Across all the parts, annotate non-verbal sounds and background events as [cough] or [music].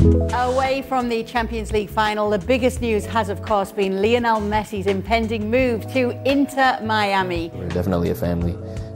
Away from the Champions League final, the biggest news has, of course, been Lionel Messi's impending move to Inter Miami. We're definitely a family,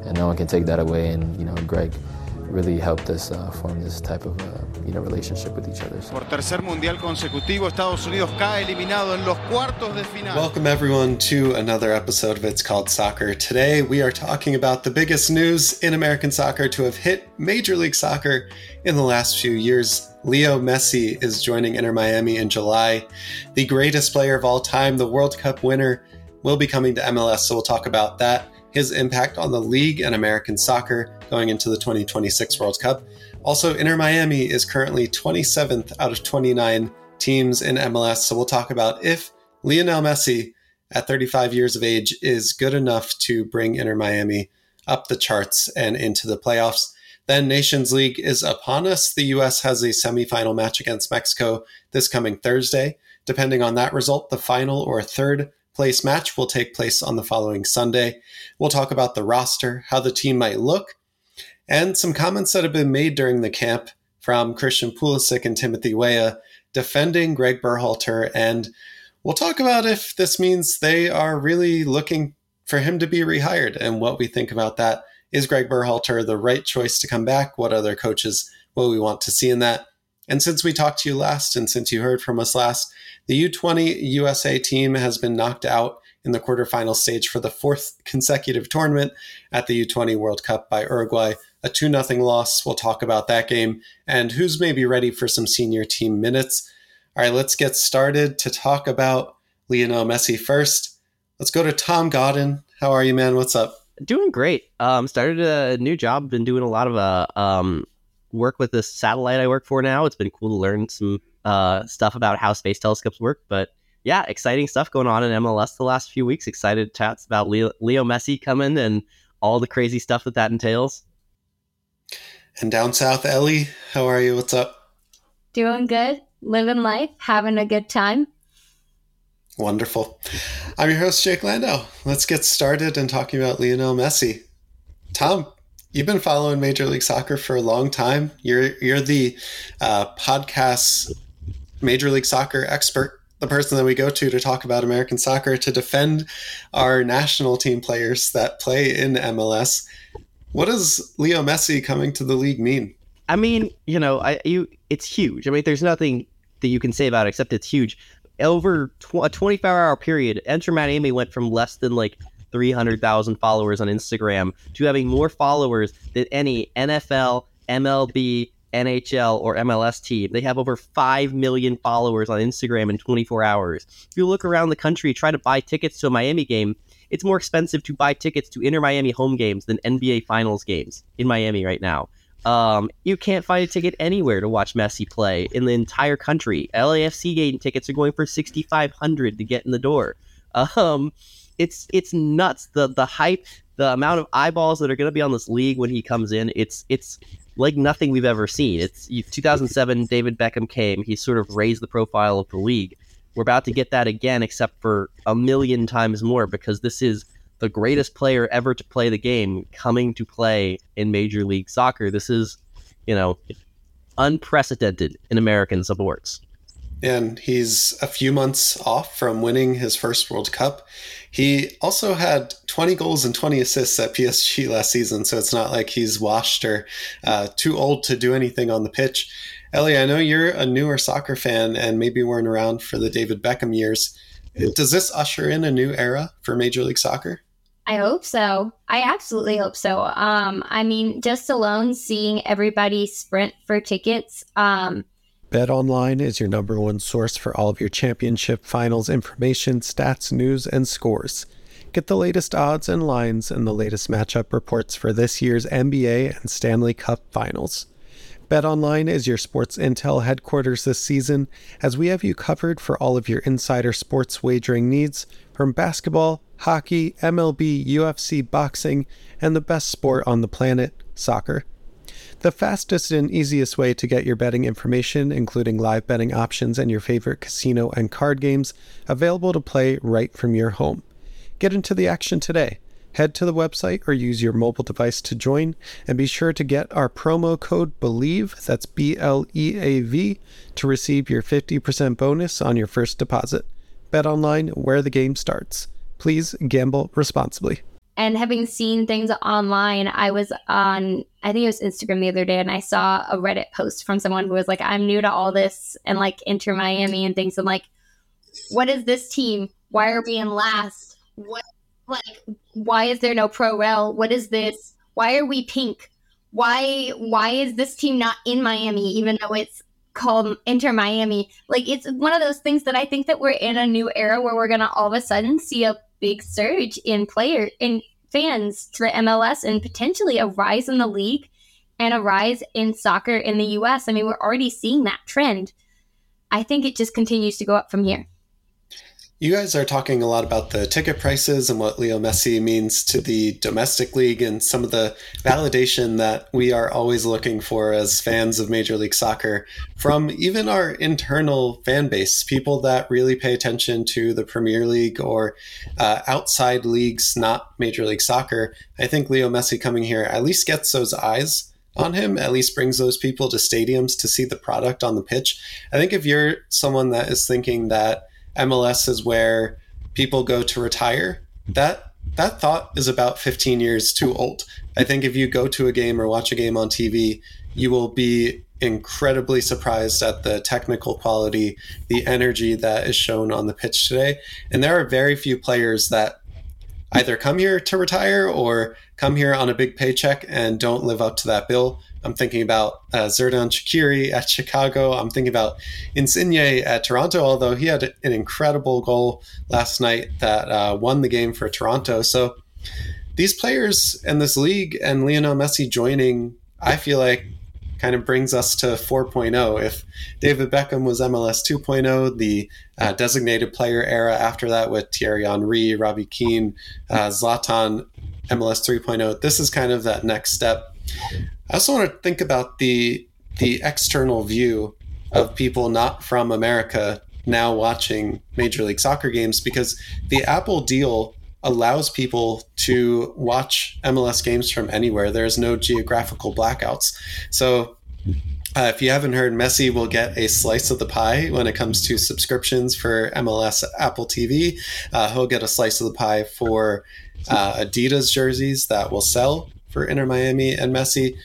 and no one can take that away. And, you know, Gregg really helped us uh, form this type of uh, you know, relationship with each other. Por tercer mundial consecutivo, Estados Unidos cae eliminado en los cuartos de final. Welcome everyone to another episode of It's Called Soccer. Today we are talking about the biggest news in American soccer to have hit Major League Soccer in the last few years. Leo Messi is joining Inter Miami in July. The greatest player of all time, the World Cup winner, will be coming to MLS, so we'll talk about that his impact on the league and American soccer going into the 2026 World Cup. Also, Inter Miami is currently 27th out of 29 teams in MLS. So we'll talk about if Lionel Messi at 35 years of age is good enough to bring Inter Miami up the charts and into the playoffs. Then Nations League is upon us. The U.S. has a semifinal match against Mexico this coming Thursday. Depending on that result, the final or third place match will take place on the following Sunday. We'll talk about the roster, how the team might look, and some comments that have been made during the camp from Christian Pulisic and Timothy Weah defending Gregg Berhalter. And we'll talk about if this means they are really looking for him to be rehired and what we think about that. Is Gregg Berhalter the right choice to come back? What other coaches will we want to see in that? And since we talked to you last, and since you heard from us last, the U20 USA team has been knocked out in the quarterfinal stage for the fourth consecutive tournament at the U20 World Cup by Uruguay. A 2 0 loss. We'll talk about that game and who's maybe ready for some senior team minutes. All right, let's get started to talk about Lionel Messi first. Let's go to Tom Godden. How are you, man? What's up? Doing great. Um, started a new job. Been doing a lot of uh, um, work with this satellite I work for now. It's been cool to learn some uh, stuff about how space telescopes work. But yeah, exciting stuff going on in MLS the last few weeks. Excited chats about Leo, Leo Messi coming and all the crazy stuff that that entails. And down south, Ellie, how are you? What's up? Doing good, living life, having a good time. Wonderful. I'm your host, Jake Landau. Let's get started and talking about Lionel Messi. Tom, you've been following Major League Soccer for a long time. You're you're the uh, podcast Major League Soccer expert, the person that we go to to talk about American soccer to defend our national team players that play in MLS. What does Leo Messi coming to the league mean? I mean, you know, I you it's huge. I mean, there's nothing that you can say about it except it's huge. Over tw- a 24 hour period, Inter Miami went from less than like 300,000 followers on Instagram to having more followers than any NFL, MLB, NHL, or MLS team. They have over 5 million followers on Instagram in 24 hours. If you look around the country, try to buy tickets to a Miami game, it's more expensive to buy tickets to Inter Miami home games than NBA Finals games in Miami right now. Um, you can't find a ticket anywhere to watch Messi play in the entire country. LAFC game tickets are going for 6500 to get in the door. Um, it's it's nuts. The the hype, the amount of eyeballs that are going to be on this league when he comes in. It's it's like nothing we've ever seen. It's 2007. David Beckham came. He sort of raised the profile of the league. We're about to get that again, except for a million times more because this is the greatest player ever to play the game coming to play in Major League Soccer. This is, you know, unprecedented in American sports and he's a few months off from winning his first World Cup. He also had 20 goals and 20 assists at PSG last season, so it's not like he's washed or uh, too old to do anything on the pitch. Ellie, I know you're a newer soccer fan and maybe weren't around for the David Beckham years. Does this usher in a new era for Major League Soccer? I hope so. I absolutely hope so. Um, I mean, just alone seeing everybody sprint for tickets. Um, BetOnline is your number one source for all of your championship finals information, stats, news, and scores. Get the latest odds and lines and the latest matchup reports for this year's NBA and Stanley Cup finals. BetOnline is your sports intel headquarters this season, as we have you covered for all of your insider sports wagering needs from basketball, hockey, MLB, UFC, boxing, and the best sport on the planet, soccer. The fastest and easiest way to get your betting information, including live betting options and your favorite casino and card games, available to play right from your home. Get into the action today. Head to the website or use your mobile device to join, and be sure to get our promo code BELIEVE, that's B L E A V, to receive your 50% bonus on your first deposit. Bet online where the game starts. Please gamble responsibly. And having seen things online, I was on, I think it was Instagram the other day, and I saw a Reddit post from someone who was like, I'm new to all this and like Inter Miami and things. I'm like, what is this team? Why are we in last? What like why is there no pro rel what is this why are we pink why why is this team not in miami even though it's called inter miami like it's one of those things that i think that we're in a new era where we're gonna all of a sudden see a big surge in player in fans for mls and potentially a rise in the league and a rise in soccer in the us i mean we're already seeing that trend. I think it just continues to go up from here you guys are talking a lot about the ticket prices and what Leo Messi means to the domestic league and some of the validation that we are always looking for as fans of Major League Soccer from even our internal fan base, people that really pay attention to the Premier League or uh, outside leagues, not Major League Soccer. I think Leo Messi coming here at least gets those eyes on him at least brings those people to stadiums to see the product on the pitch. I think if you're someone that is thinking that MLS is where people go to retire. That that thought is about 15 years too old. I think if you go to a game or watch a game on TV, you will be incredibly surprised at the technical quality, the energy that is shown on the pitch today. And there are very few players that either come here to retire or come here on a big paycheck and don't live up to that bill. I'm thinking about uh, Xherdan Shaqiri at Chicago. I'm thinking about Insigne at Toronto, although he had an incredible goal last night that uh, won the game for Toronto. So these players and this league and Lionel Messi joining, I feel like kind of brings us to 4.0. If David Beckham was MLS 2.0, the uh, designated player era after that with Thierry Henry, Robbie Keane, uh, Zlatan, MLS 3.0, this is kind of that next step. I also want to think about the the external view of people not from America now watching Major League Soccer games because the Apple deal allows people to watch MLS games from anywhere. There's no geographical blackouts. So uh, if you haven't heard, Messi will get a slice of the pie when it comes to subscriptions for MLS Apple TV. Uh, he'll get a slice of the pie for uh, Adidas jerseys that will sell for Inter Miami and Messi.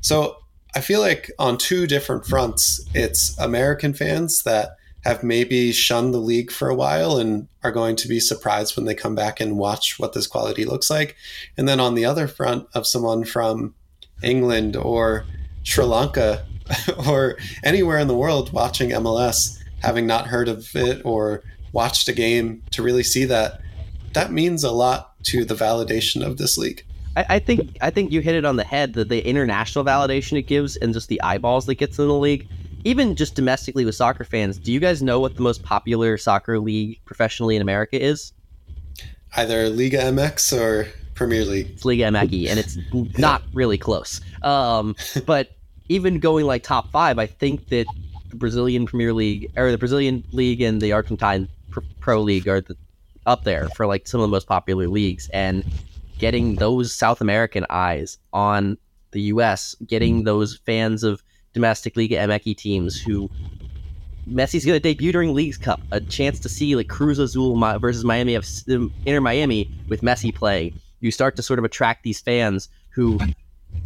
So I feel like on two different fronts, it's American fans that have maybe shunned the league for a while and are going to be surprised when they come back and watch what this quality looks like. And then on the other front of someone from England or Sri Lanka [laughs] or anywhere in the world watching MLS, having not heard of it or watched a game to really see that, that means a lot to the validation of this league. I, I, think I think you hit it on the head. That the international validation it gives and just the eyeballs that gets in the league, even just domestically with soccer fans. Do you guys know what the most popular soccer league professionally in America is? Either Liga MX or Premier League. It's Liga MX, and it's [laughs] not really close. Um, but even going like top five, I think that the Brazilian Premier League or the Brazilian League and the Argentine Pro League are the, up there for like some of the most popular leagues. And getting those South American eyes on the U.S., getting mm. those fans of domestic Liga MX teams who Messi's going to debut during Leagues Cup, a chance to see like Cruz Azul versus Miami of um, Inter Miami with Messi play. You start to sort of attract these fans who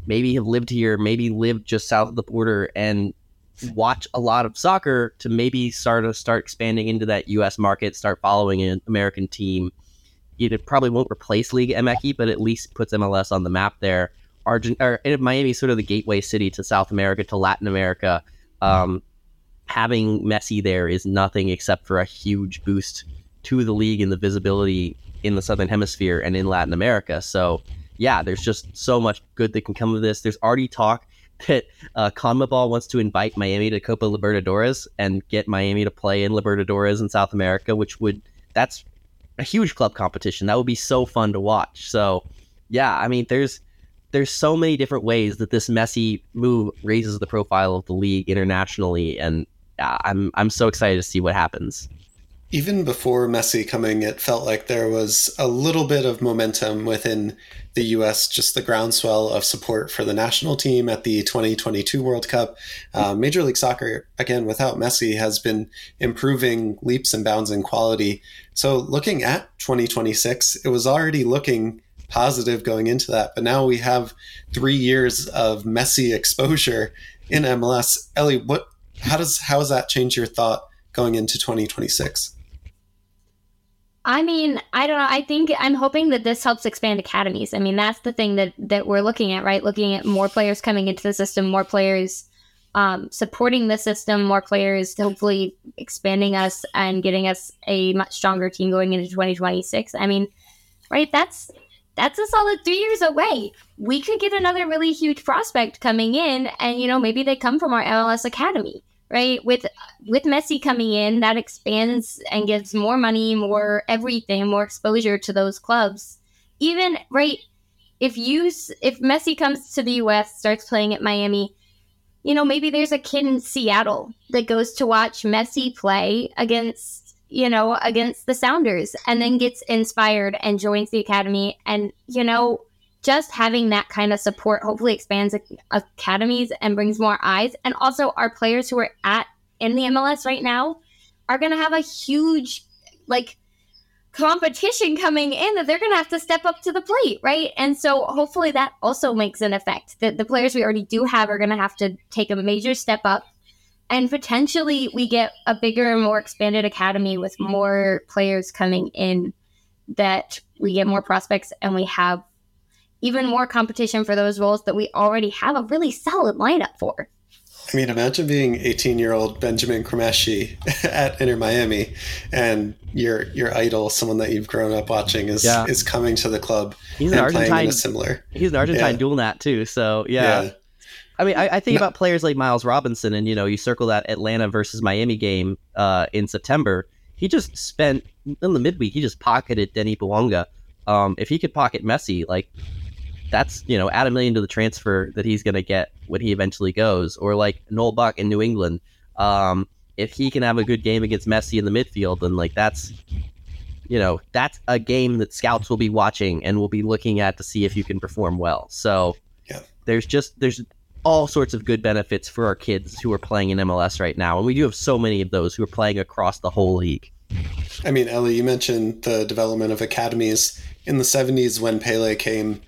maybe have lived here, maybe lived just south of the border, and watch a lot of soccer to maybe start to start expanding into that U.S. market, start following an American team, it probably won't replace League MX, but at least puts MLS on the map there. Argent or Miami sort of the gateway city to South America, to Latin America. Um, having Messi there is nothing except for a huge boost to the league and the visibility in the Southern Hemisphere and in Latin America. So, yeah, there's just so much good that can come of this. There's already talk that uh, CONMEBOL wants to invite Miami to Copa Libertadores and get Miami to play in Libertadores in South America, which would that's a huge club competition. That would be so fun to watch. So, yeah, I mean, there's there's so many different ways that this Messi move raises the profile of the league internationally, and uh, I'm I'm so excited to see what happens even before Messi coming, it felt like there was a little bit of momentum within the US, just the groundswell of support for the national team at the 2022 World Cup. Uh, Major League Soccer, again, without Messi, has been improving leaps and bounds in quality. So looking at 2026, it was already looking positive going into that. But now we have three years of Messi exposure in MLS. Ellie, what, how does, how does that change your thought going into 2026? I mean, I don't know. I think I'm hoping that this helps expand academies. I mean, that's the thing that that we're looking at, right? Looking at more players coming into the system, more players um, supporting the system, more players hopefully expanding us and getting us a much stronger team going into 2026. I mean, right? That's that's a solid three years away. We could get another really huge prospect coming in, and you know, maybe they come from our MLS academy right? With with Messi coming in, that expands and gives more money, more everything, more exposure to those clubs. Even right, if you if Messi comes to the U.S. starts playing at Miami, you know maybe there's a kid in Seattle that goes to watch Messi play against you know against the Sounders and then gets inspired and joins the academy and you know just having that kind of support hopefully expands academies and brings more eyes. And also, our players who are at in the MLS right now are going to have a huge like competition coming in that they're going to have to step up to the plate, right? And so hopefully that also makes an effect that the players we already do have are going to have to take a major step up. And potentially we get a bigger and more expanded academy with more players coming in that we get more prospects and we have even more competition for those roles that we already have a really solid lineup for. I mean, imagine being 18 year old Benjamin Cremaschi [laughs] at Inter Miami, and your your idol, someone that you've grown up watching, is yeah. is coming to the club. He's an Argentine. similar. He's an Argentine yeah. dual nat too. So yeah. yeah. I mean, I, I think no. about players like Miles Robinson, and you know, you circle that Atlanta versus Miami game uh, in September. He just spent in the midweek. He just pocketed Denis Bouanga. Um, if he could pocket Messi, like that's you know add a million to the transfer that he's going to get when he eventually goes, or like Noel Buck in New England. Um, if he can have a good game against Messi in the midfield, then like that's you know that's a game that scouts will be watching and will be looking at to see if you can perform well. So yeah. there's just there's all sorts of good benefits for our kids who are playing in MLS right now, and we do have so many of those who are playing across the whole league. I mean, Ellie, you mentioned the development of academies in the 70s when Pele came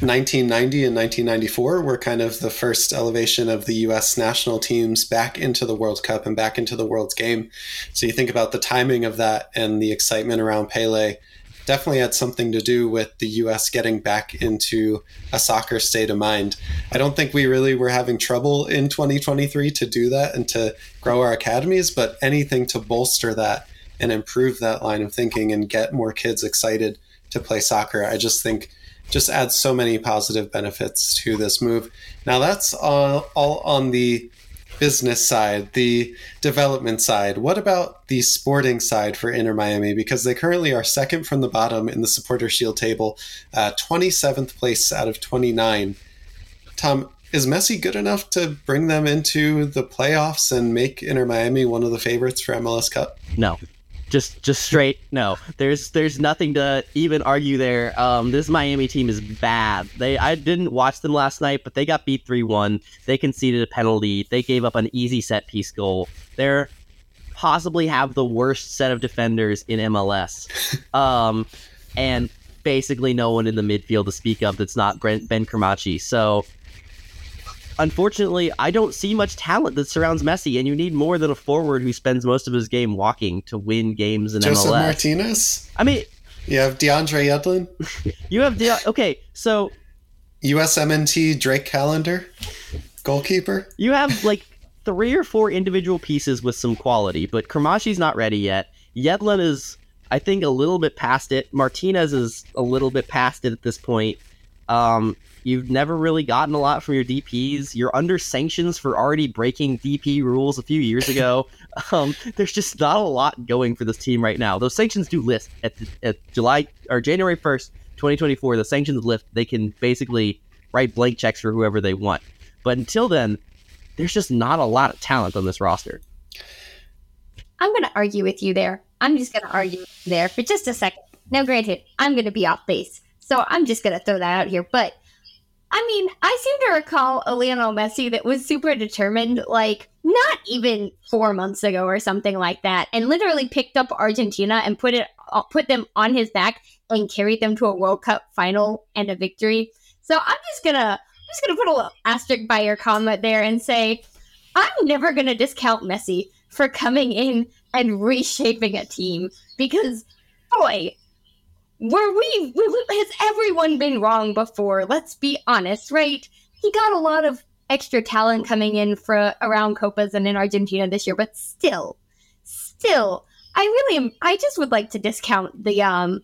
1990 and 1994 were kind of the first elevation of the US national teams back into the World Cup and back into the World's game. So you think about the timing of that and the excitement around Pele definitely had something to do with the US getting back into a soccer state of mind. I don't think we really were having trouble in 2023 to do that and to grow our academies, but anything to bolster that and improve that line of thinking and get more kids excited to play soccer. I just think just adds so many positive benefits to this move. Now, that's all, all on the business side, the development side. What about the sporting side for Inter Miami? Because they currently are second from the bottom in the supporter shield table, uh, 27th place out of 29. Tom, is Messi good enough to bring them into the playoffs and make Inter Miami one of the favorites for MLS Cup? No, just just straight no. There's there's nothing to even argue there. Um, this Miami team is bad. They I didn't watch them last night, but they got beat three one. They conceded a penalty. They gave up an easy set piece goal. They're possibly have the worst set of defenders in MLS. [laughs] Um, and basically no one in the midfield to speak of that's not Ben Cremaschi. So unfortunately, I don't see much talent that surrounds Messi, and you need more than a forward who spends most of his game walking to win games in Josef MLS. Martinez. I mean, you have DeAndre Yedlin. [laughs] you have De- okay, so USMNT Drake Callender, goalkeeper. You have like three or four individual pieces with some quality, but Cremaschi's not ready yet. Yedlin is, I think, a little bit past it. Martinez is a little bit past it at this point. Um, you've never really gotten a lot from your DPS. You're under sanctions for already breaking DP rules a few years ago. [laughs] um, there's just not a lot going for this team right now. Those sanctions do lift at, at July or January 1st, 2024. The sanctions lift. They can basically write blank checks for whoever they want. But until then, there's just not a lot of talent on this roster. I'm going to argue with you there. I'm just going to argue there for just a second. Now, granted, I'm going to be off base, so I'm just going to throw that out here. But I mean, I seem to recall a Lionel Messi that was super determined, like not even four months ago or something like that, and literally picked up Argentina and put it uh, put them on his back and carried them to a World Cup final and a victory. So I'm just gonna I'm just gonna put a little asterisk by your comment there and say I'm never gonna discount Messi for coming in and reshaping a team because boy were we, has everyone been wrong before? Let's be honest right? He got a lot of extra talent coming in for around copas and in argentina this year but still still i really am i just would like to discount the um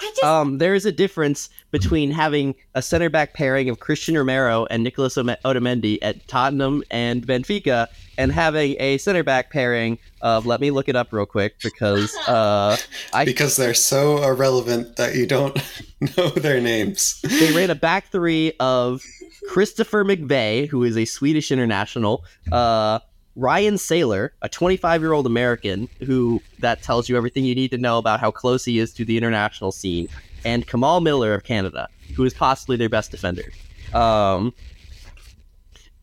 just... Um, there is a difference between having a center back pairing of Cristian Romero and Nicolas Otamendi at Tottenham and Benfica, and having a center back pairing of let me look it up real quick because [laughs] uh, I because they're so irrelevant that you don't [laughs] know their names. They ran a back three of Christopher McVey, who is a Swedish international, uh, Ryan Sailor, a 25 year old American who that tells you everything you need to know about how close he is to the international scene, and Kamal Miller of Canada, who is possibly their best defender. Um,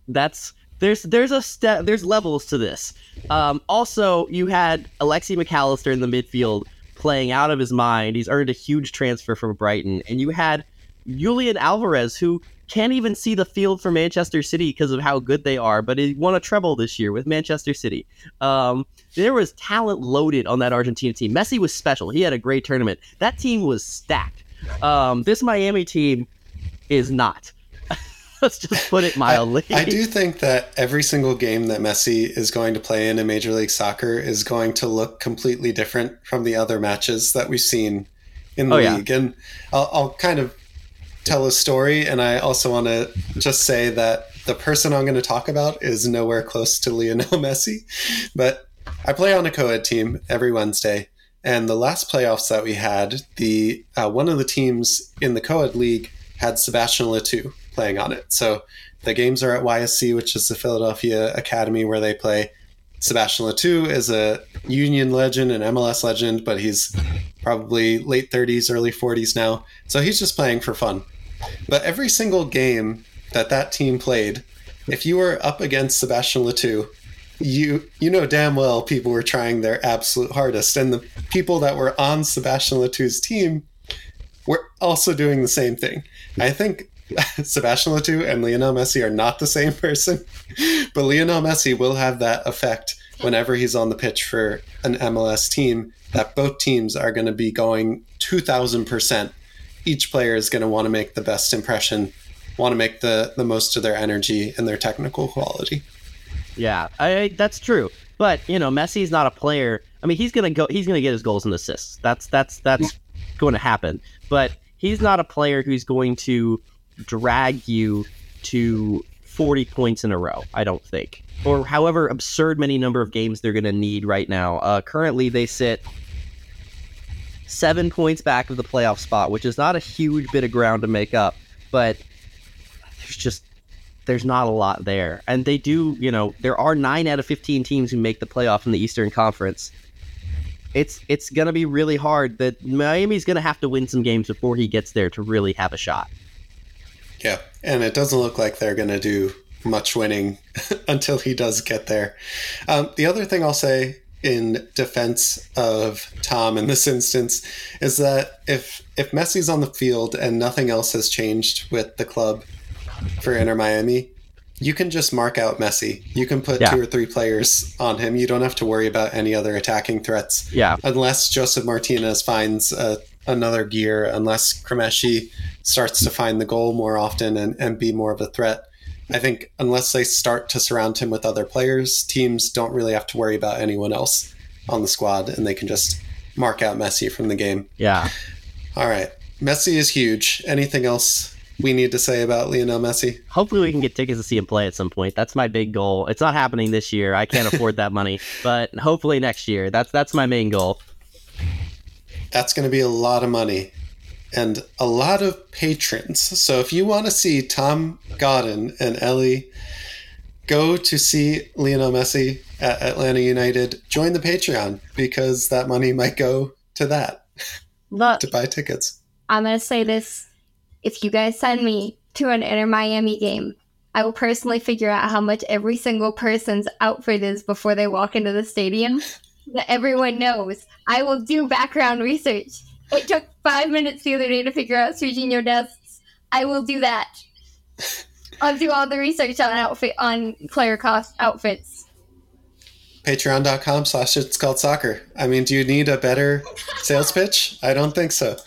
that's there's there's a step there's levels to this. Um, also, you had Alexi Mac Allister in the midfield playing out of his mind. He's earned a huge transfer from Brighton, and you had Julian Alvarez, who can't even see the field for Manchester City because of how good they are, but he won a treble this year with Manchester City. Um, there was talent loaded on that Argentina team. Messi was special. He had a great tournament. That team was stacked. Um, this Miami team is not. [laughs] Let's just put it mildly. [laughs] I, I, do think that every single game that Messi is going to play in a Major League Soccer is going to look completely different from the other matches that we've seen in the oh, league. Yeah. And I'll, I'll kind of tell a story, and I also want to just say that the person I'm going to talk about is nowhere close to Lionel [laughs] Messi, but I play on a co-ed team every Wednesday, and the last playoffs that we had, the uh, one of the teams in the co-ed league had Sebastian Le Toux playing on it. So the games are at YSC, which is the Philadelphia Academy where they play. Sebastian Le Toux is a Union legend, an MLS legend, but he's probably late 30s, early 40s now. So he's just playing for fun. But every single game that that team played, if you were up against Sebastian Le Toux, you you know damn well people were trying their absolute hardest, and the people that were on Sebastian Le Toux's team were also doing the same thing. I think [laughs] Sebastian Le Toux and Lionel Messi are not the same [laughs] person, but Lionel Messi will have that effect whenever he's on the pitch for an MLS team. That both teams are going to be going two thousand percent each player is going to want to make the best impression, want to make the the most of their energy and their technical quality. Yeah, I, that's true. But you know, Messi is not a player. I mean, he's gonna go. He's gonna get his goals and assists. That's that's that's going to happen. But he's not a player who's going to drag you to 40 points in a row. I don't think, or however absurd many number of games they're going to need right now. Uh, currently, they sit seven points back of the playoff spot, which is not a huge bit of ground to make up, but there's just there's not a lot there. And they do, you know, there are nine out of fifteen teams who make the playoff in the Eastern Conference. It's it's gonna be really hard. That Miami's gonna have to win some games before he gets there to really have a shot. Yeah, and it doesn't look like they're gonna do much winning [laughs] until he does get there. Um, the other thing I'll say in defense of Tom in this instance is that if if Messi's on the field and nothing else has changed with the club for Inter Miami, you can just mark out Messi. You can put yeah. two or three players on him. You don't have to worry about any other attacking threats. Yeah. Unless Josef Martinez finds uh, another gear, unless Cremaschi starts to find the goal more often and, and be more of a threat. I think unless they start to surround him with other players, teams don't really have to worry about anyone else on the squad and they can just mark out Messi from the game. Yeah. All right. Messi is huge. Anything else we need to say about Lionel Messi? Hopefully, we can get tickets to see him play at some point. That's my big goal. It's not happening this year. I can't afford that money, [laughs] but hopefully next year. That's that's my main goal. That's going to be a lot of money and a lot of patrons. So if you want to see Tom Godden and Ellie go to see Lionel Messi at Atlanta United, join the Patreon because that money might go to that Look, to buy tickets. I'm going to say this. If you guys send me to an Inter Miami game, I will personally figure out how much every single person's outfit is before they walk into the stadium. That everyone knows. I will do background research. It took five minutes the other day to figure out Serginho Dest's. I will do that. I'll do all the research on outfit on player cost outfits. Patreon.com slash it's called soccer. I mean, do you need a better sales pitch? I don't think so.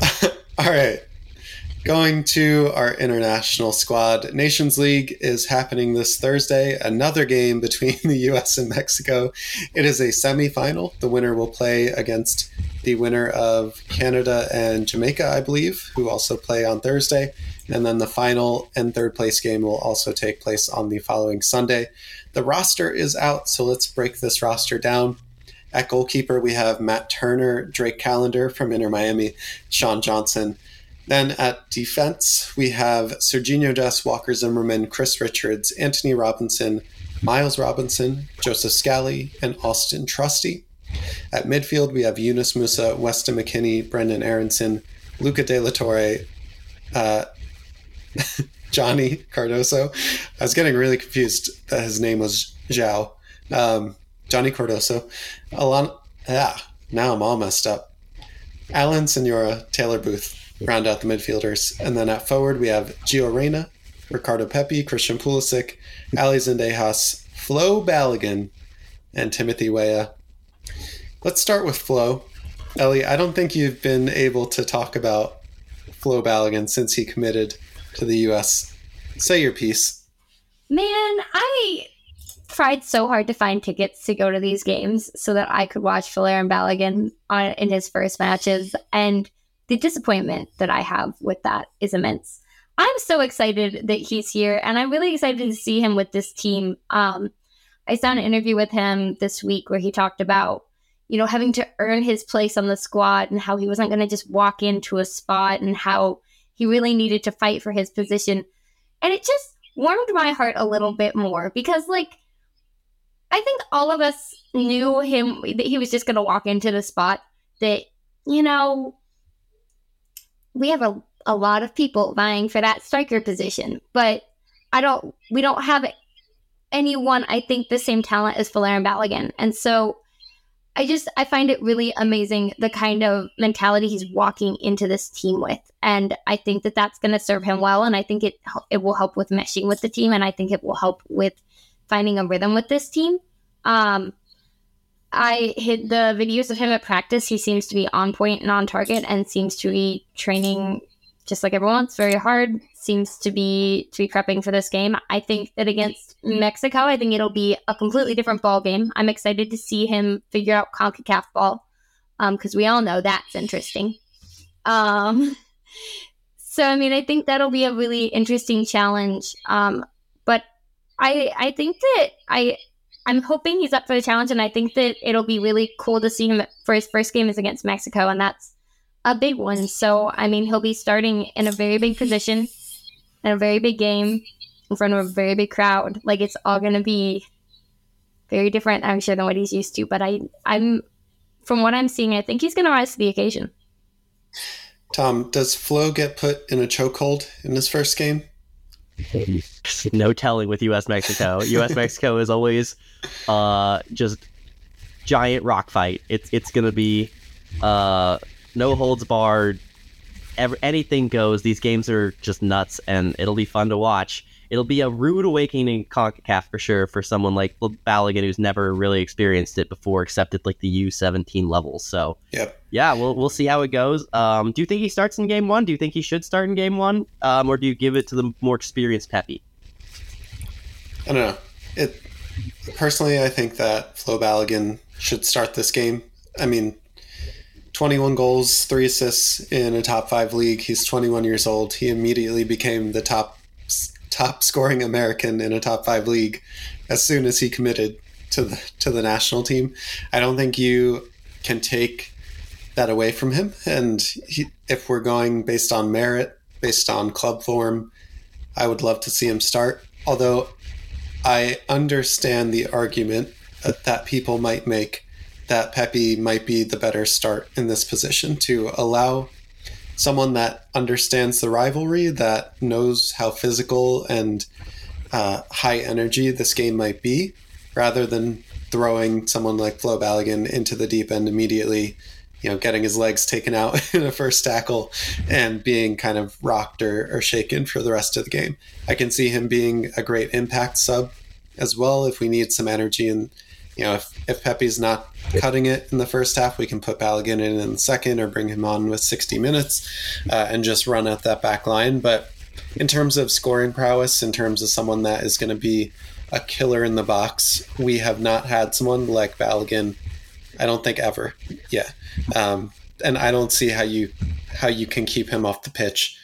[laughs] all right. Going to our international squad. Nations League is happening this Thursday. Another game between [laughs] the US and Mexico. It is a semifinal. The winner will play against the winner of Canada and Jamaica, I believe, who also play on Thursday. And then the final and third place game will also take place on the following Sunday. The roster is out, so let's break this roster down. At goalkeeper, we have Matt Turner, Drake Callender from Inter Miami, Sean Johnson. Then at defense, we have Serginho Dest, Walker Zimmerman, Chris Richards, Anthony Robinson, Miles Robinson, Joseph Scally, and Austin Trusty. At midfield, we have Yunus Musa, Weston McKennie, Brendan Aaronson, Luca De La Torre, uh, [laughs] Johnny Cardoso. I was getting really confused that his name was João. Um, Johnny Cardoso. Alon- ah, now I'm all messed up. Alan Soñora, Taylor Booth round out the midfielders. And then at forward, we have Gio Reyna, Ricardo Pepi, Christian Pulisic, Ali Zendejas, Flo Balogun, and Timothy Weah. Let's start with Flo. Ellie, I don't think you've been able to talk about Flo Balogun since he committed to the U.S. Say your piece. Man, I tried so hard to find tickets to go to these games so that I could watch Folarin Balogun on, in his first matches, and the disappointment that I have with that is immense. I'm so excited that he's here, and I'm really excited to see him with this team. Um, I saw an interview with him this week where he talked about, you know, having to earn his place on the squad and how he wasn't going to just walk into a spot and how he really needed to fight for his position. And it just warmed my heart a little bit more because, like, I think all of us knew him that he was just going to walk into the spot that, you know, we have a, a lot of people vying for that striker position, but I don't, we don't have anyone, I think, the same talent as Folarin Balogun. And so I just, I find it really amazing the kind of mentality he's walking into this team with. And I think that that's going to serve him well. And I think it, it will help with meshing with the team. And I think it will help with finding a rhythm with this team. Um, I hit the videos of him at practice. He seems to be on point and on target, and seems to be training just like everyone. It's very hard. Seems to be to be prepping for this game. I think that against Mexico, I think it'll be a completely different ball game. I'm excited to see him figure out Concacaf ball because um, we all know that's interesting. Um, [laughs] so I mean, I think that'll be a really interesting challenge. Um, but I I think that I I'm hoping he's up for the challenge, and I think that it'll be really cool to see him for his first game is against Mexico, and that's a big one. So, I mean, he'll be starting in a very big position, in a very big game, in front of a very big crowd. Like it's all going to be very different, I'm sure, than what he's used to. But I, I'm, from what I'm seeing, I think he's going to rise to the occasion. Tom, does Flo get put in a chokehold in his first game? [laughs] no telling with U.S. Mexico. U.S. Mexico is always uh, just giant rock fight. It's it's gonna be uh, no holds barred. Every, anything goes. These games are just nuts, and it'll be fun to watch. It'll be a rude awakening in CONCACAF for sure for someone like Balogun who's never really experienced it before, except at like the U17 level. So, yep. yeah, we'll we'll see how it goes. Um, do you think he starts in game one? Do you think he should start in game one, um, or do you give it to the more experienced Pepi? I don't know. It personally, I think that Flo Balogun should start this game. I mean, 21 goals, three assists in a top five league. He's 21 years old. He immediately became the top top scoring American in a top five league as soon as he committed to the to the national team. I don't think you can take that away from him. And he, if we're going based on merit, based on club form, I would love to see him start. Although I understand the argument that people might make that Pepi might be the better start in this position to allow someone that understands the rivalry, that knows how physical and uh, high energy this game might be, rather than throwing someone like Flo Balogun into the deep end immediately, you know, getting his legs taken out [laughs] in a first tackle and being kind of rocked or, or shaken for the rest of the game. I can see him being a great impact sub as well if we need some energy and you know, if, if Pepi's not cutting it in the first half, we can put Balogun in in the second or bring him on with 60 minutes uh, and just run at that back line. But in terms of scoring prowess, in terms of someone that is going to be a killer in the box, we have not had someone like Balogun. I don't think ever. Yeah, um, and I don't see how you how you can keep him off the pitch.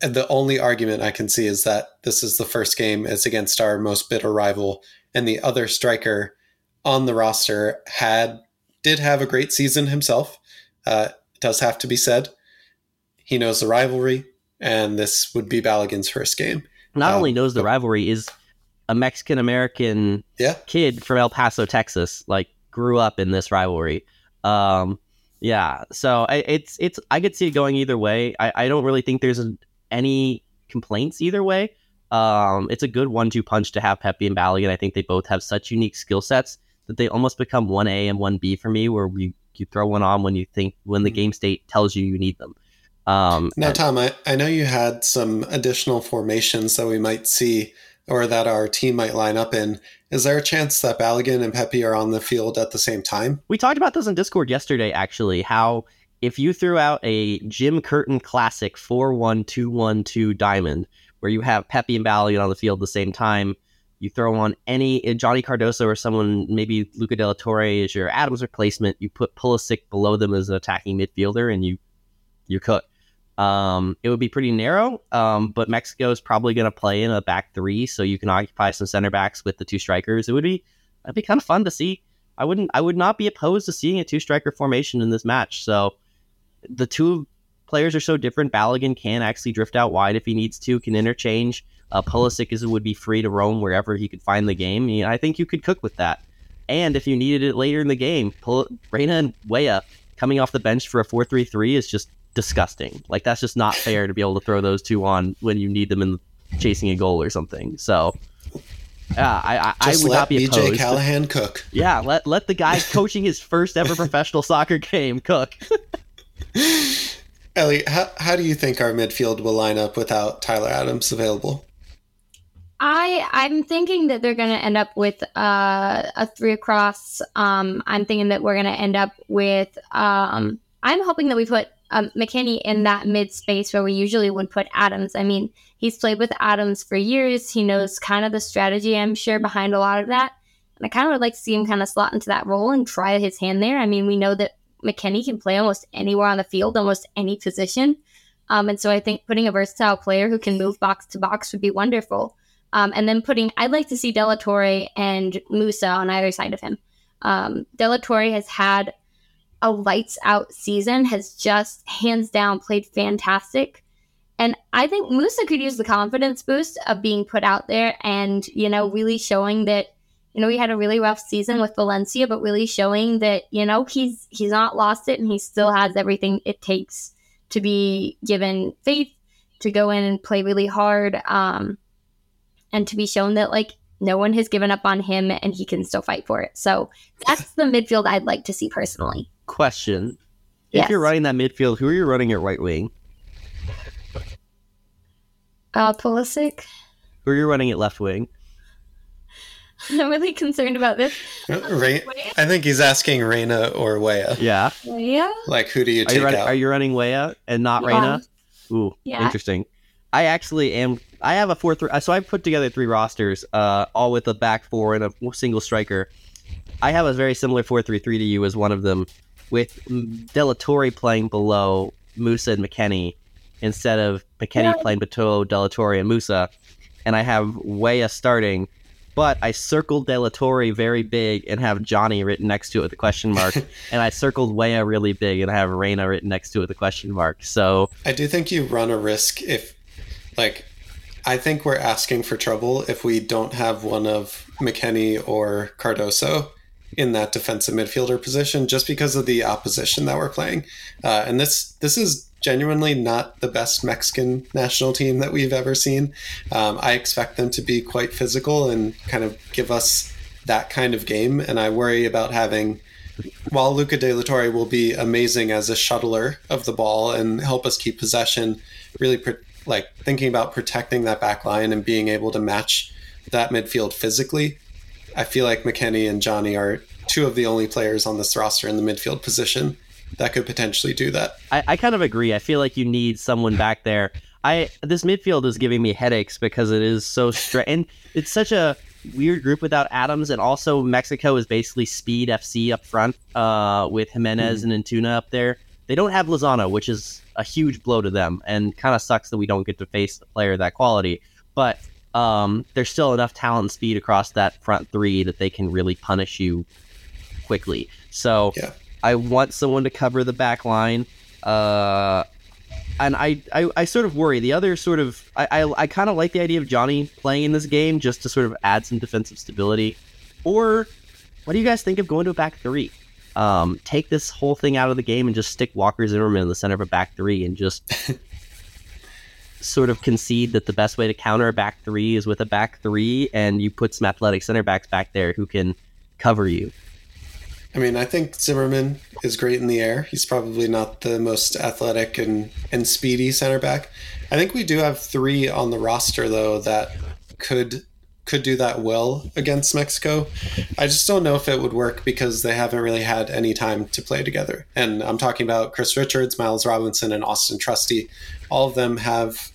The only argument I can see is that this is the first game It's against our most bitter rival, and the other striker on the roster had did have a great season himself. Uh, does have to be said. He knows the rivalry, and this would be Balogun's first game. Not um, only knows the rivalry, is a Mexican American yeah. kid from El Paso, Texas. Like grew up in this rivalry. Um, yeah, so I, it's it's I could see it going either way. I, I don't really think there's any complaints either way. Um, it's a good one-two punch to have Pepi and Balogun. I think they both have such unique skill sets that they almost become one A and one B for me, where we you throw one on when you think when the mm-hmm. game state tells you you need them. Um, now, Tom, I, I know you had some additional formations that we might see or that our team might line up in. Is there a chance that Balogun and Pepi are on the field at the same time? We talked about this in Discord yesterday, actually, how if you threw out a Jim Curtin classic 4 1 2 1 2 diamond, where you have Pepi and Balogun on the field at the same time, you throw on any uh, Johnny Cardoso or someone, maybe Luca de la Torre is your Adams replacement. You put Pulisic below them as an attacking midfielder, and you you cook. Um, it would be pretty narrow, um, but Mexico is probably going to play in a back three, so you can occupy some center backs with the two strikers. It would be it'd be kind of fun to see. I wouldn't I would not be opposed to seeing a two striker formation in this match. So the two players are so different. Balogun can actually drift out wide if he needs to, can interchange. Uh, Pulisic is, would be free to roam wherever he could find the game. I think you could cook with that. And if you needed it later in the game, pull, Reyna and Weah coming off the bench for a 4 3 3 is just disgusting. Like, that's just not fair to be able to throw those two on when you need them in chasing a goal or something. So. Yeah, I, I, I would not be opposed. BJ Callaghan cook. Yeah, let let the guy coaching his first ever professional soccer game cook. [laughs] Ellie, how, how do you think our midfield will line up without Tyler Adams available? I I'm thinking that they're going to end up with uh, a three across. Um, I'm thinking that we're going to end up with. Um, I'm hoping that we put um, McKennie in that mid space where we usually would put Adams. I mean, he's played with Adams for years. He knows kind of the strategy, I'm sure, behind a lot of that. And I kind of would like to see him kind of slot into that role and try his hand there. I mean, we know that McKennie can play almost anywhere on the field, almost any position. Um, and so I think putting a versatile player who can move box to box would be wonderful. Um, and then putting, I'd like to see De La Torre and Musa on either side of him. Um, De Torre has had a lights out season, has just hands down played fantastic. And I think Musa could use the confidence boost of being put out there and, you know, really showing that, you know, he had a really rough season with Valencia, but really showing that, you know, he's he's not lost it and he still has everything it takes to be given faith, to go in and play really hard. Um, and to be shown that like no one has given up on him and he can still fight for it. So that's the midfield I'd like to see personally. Question. If yes. you're running that midfield, who are you running at right wing? Uh, Pulisic. Who are you running at left wing? [laughs] I'm really concerned about this. Uh, Ray- I think he's asking Reyna or Weah. Yeah. Weah? Like, who do you take are you running, out? Are you running Weah and not yeah. Reyna? Ooh, yeah. interesting. I actually am. I have a four three. So I put together three rosters, uh, all with a back four and a single striker. I have a very similar four three three to you as one of them. with De La Torre playing below Musa and McKennie instead of McKennie yeah. playing below De La Torre and Musa, and I have Weah starting, but I circled De La Torre very big and have Johnny written next to it with a question mark, [laughs] and I circled Weah really big and I have Reyna written next to it with a question mark. So I do think you run a risk if, like, I think we're asking for trouble if we don't have one of McKennie or Cardoso in that defensive midfielder position just because of the opposition that we're playing. Uh, and this this is genuinely not the best Mexican national team that we've ever seen. Um, I expect them to be quite physical and kind of give us that kind of game. And I worry about having, while Luca De La Torre will be amazing as a shuttler of the ball and help us keep possession, really like thinking about protecting that back line and being able to match that midfield physically. I feel like McKennie and Johnny are two of the only players on this roster in the midfield position that could potentially do that. I, I kind of agree. I feel like you need someone back there. I this midfield is giving me headaches because it is so straight and it's such a weird group without Adams, and also Mexico is basically speed FC up front uh, with Jimenez mm. and Antuna up there. They don't have Lozano, which is a huge blow to them, and kind of sucks that we don't get to face a player that quality. But um, there's still enough talent and speed across that front three that they can really punish you quickly. So yeah. I want someone to cover the back line. Uh, and I, I, I, sort of worry. The other sort of, I, I, I kind of like the idea of Johnny playing in this game just to sort of add some defensive stability. Or what do you guys think of going to a back three? Um, take this whole thing out of the game and just stick Walker Zimmerman in the center of a back three and just [laughs] sort of concede that the best way to counter a back three is with a back three, and you put some athletic center backs back there who can cover you. I mean, I think Zimmerman is great in the air. He's probably not the most athletic and, and speedy center back. I think we do have three on the roster though that could could do that well against Mexico. I just don't know if it would work because they haven't really had any time to play together. And I'm talking about Chris Richards, Miles Robinson, and Austin Trusty. All of them have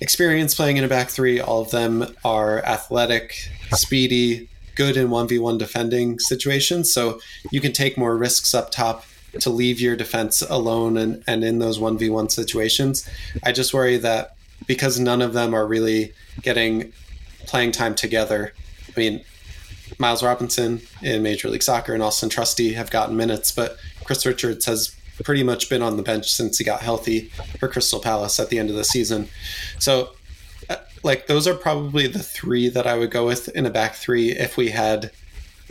experience playing in a back three. All of them are athletic, speedy, good in 1v1 defending situations. So you can take more risks up top to leave your defense alone and, and in those 1v1 situations. I just worry that because none of them are really getting playing time together. I mean, Miles Robinson in Major League Soccer and Austin Trusty have gotten minutes, but Chris Richards has pretty much been on the bench since he got healthy for Crystal Palace at the end of the season. So like those are probably the three that I would go with in a back three if we had,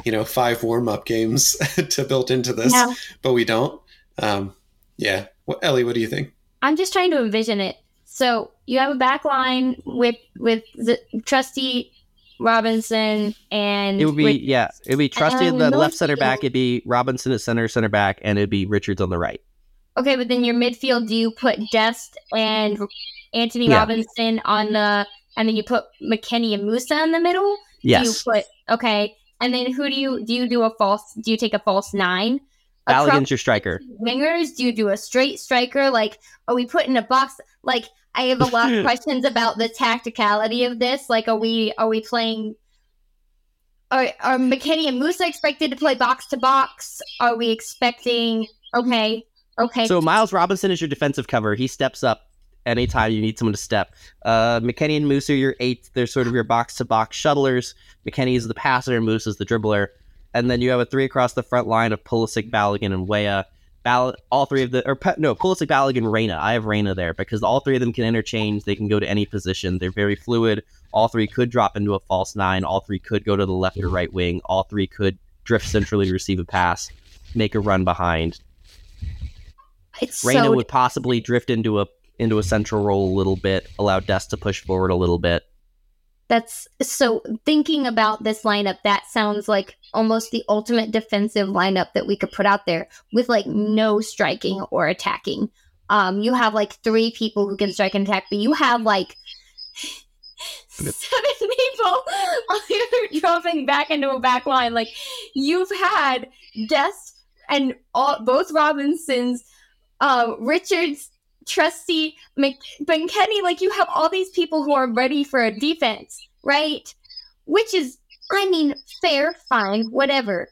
you know, five warm up games [laughs] to build into this, yeah. but we don't. Um, yeah, what, Ellie, what do you think? I'm just trying to envision it. So you have a back line with with the Trusty Robinson and it would be yeah, it'd be Trusty in oh, the left center back. It'd be Robinson at center center back, and it'd be Richards on the right. Okay, but then your midfield, do you put Dest and Anthony yeah. Robinson on the and then you put McKennie and Musah in the middle. Yes. Do you put okay, and then who do you do? You do a false? Do you take a false nine? Balogun's your striker. Wingers? Do you do a straight striker? Like, are we put in a box? Like, I have a lot of questions about the tacticality of this. Like, are we are we playing? Are, are McKennie and Musah expected to play box to box? Are we expecting? Okay, okay. So Miles Robinson is your defensive cover. He steps up anytime you need someone to step. Uh, McKennie and Musah are your eight. They're sort of your box to box shuttlers. McKennie is the passer, Musah is the dribbler. And then you have a three across the front line of Pulisic, Balogun, and Weah. All three of the, or no, Pulisic, Balogun, Reyna. I have Reyna there because all three of them can interchange. They can go to any position. They're very fluid. All three could drop into a false nine. All three could go to the left or right wing. All three could drift centrally to receive a pass, make a run behind. It's Reyna so... would possibly drift into a into a central role a little bit, allow Dest to push forward a little bit. That's so thinking about this lineup, that sounds like almost the ultimate defensive lineup that we could put out there with like no striking or attacking. Um, you have like three people who can strike and attack, but you have like [laughs] seven people dropping back into a back line. Like you've had Dest and all both Robinsons, uh, Richards Trusty McKennie, like you have all these people who are ready for a defense, right? Which is, I mean, fair, fine, whatever.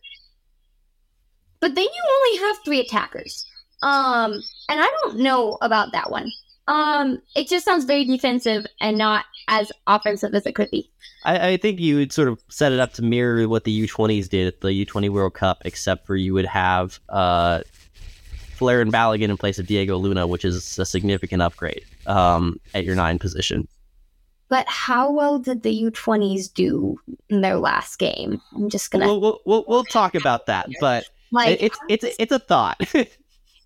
but then you only have three attackers. Um, and I don't know about that one. Um, it just sounds very defensive and not as offensive as it could be. I, I think you would sort of set it up to mirror what the U20s did at the U20 World Cup, except for you would have uh, Folarin Balogun in place of Diego Luna, which is a significant upgrade um, at your nine position. But how well did the U20s do in their last game? I'm just gonna. We'll we'll, we'll, we'll talk about that, but like, it's it's it's a thought. [laughs]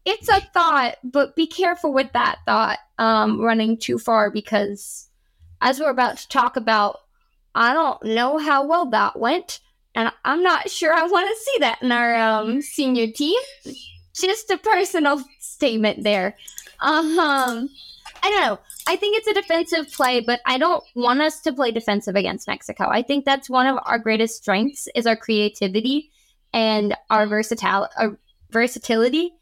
it's a thought, but be careful with that thought um, running too far because, as we're about to talk about, I don't know how well that went, and I'm not sure I want to see that in our um, senior team. Just a personal statement there. Um, I don't know. I think it's a defensive play, but I don't want us to play defensive against Mexico. I think that's one of our greatest strengths is our creativity and our versatile our versatility.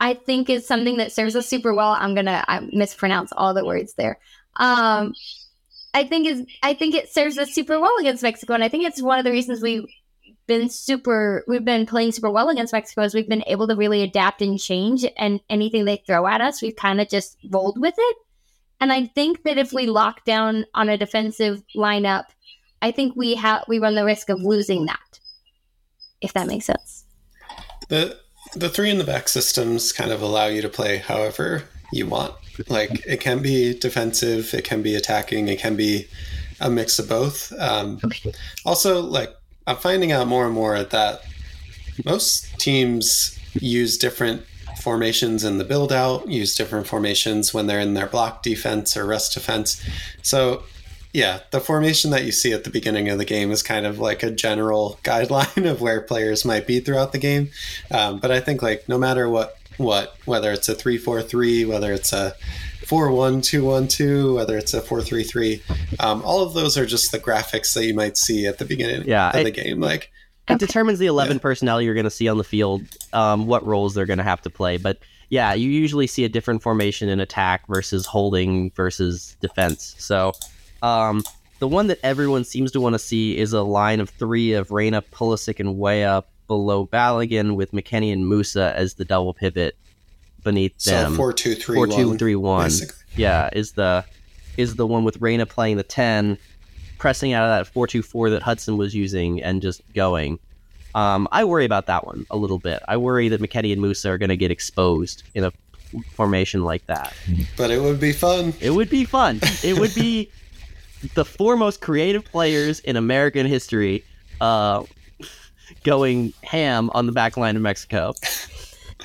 I think is something that serves us super well. I'm gonna I mispronounce all the words there. Um, I think is I think it serves us super well against Mexico, and I think it's one of the reasons we've been super we've been playing super well against Mexico is we've been able to really adapt and change, and anything they throw at us, we've kind of just rolled with it. And I think that if we lock down on a defensive lineup, I think we have we run the risk of losing that. If that makes sense. The the three in the back systems kind of allow you to play however you want. Like it can be defensive, it can be attacking, it can be a mix of both. Um, also, like I'm finding out more and more that most teams use different formations in the build out, use different formations when they're in their block defense or rest defense. So yeah, the formation that you see at the beginning of the game is kind of like a general [laughs] guideline of where players might be throughout the game. Um, but I think like no matter what what whether it's a three four three, whether it's a four one two one two, whether it's a four three three, um, all of those are just the graphics that you might see at the beginning yeah, of it, the game. Like it determines the eleven yeah. personnel you're going to see on the field, um, what roles they're going to have to play, but. Yeah, you usually see a different formation in attack versus holding versus defense. So um, the one that everyone seems to want to see is a line of three of Reyna, Pulisic, and Weah below Balogun with McKennie and Musah as the double pivot beneath so them. Four two three four two three one. Yeah, is the is the one with Reyna playing the ten, pressing out of that four two four that Hudson was using and just going. Um, I worry about that one a little bit. I worry that McKennie and Musah are going to get exposed in a formation like that. But it would be fun. It would be fun. It would be the four most creative players in American history uh, [laughs] going ham on the back line of Mexico.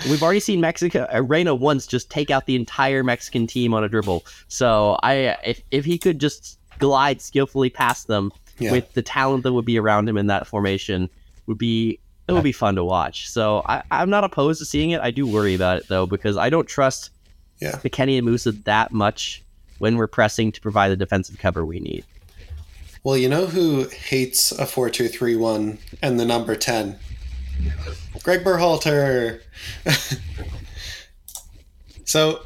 We've already seen Mexico uh, Reyna once just take out the entire Mexican team on a dribble. So I if if he could just glide skillfully past them yeah. with the talent that would be around him in that formation would be it would be fun to watch. So I, I'm not opposed to seeing it. I do worry about it though because I don't trust yeah. McKennie and Musah that much when we're pressing to provide the defensive cover we need. Well, you know who hates a 4 2 3 1 and the number 10? Gregg Berhalter. [laughs] so,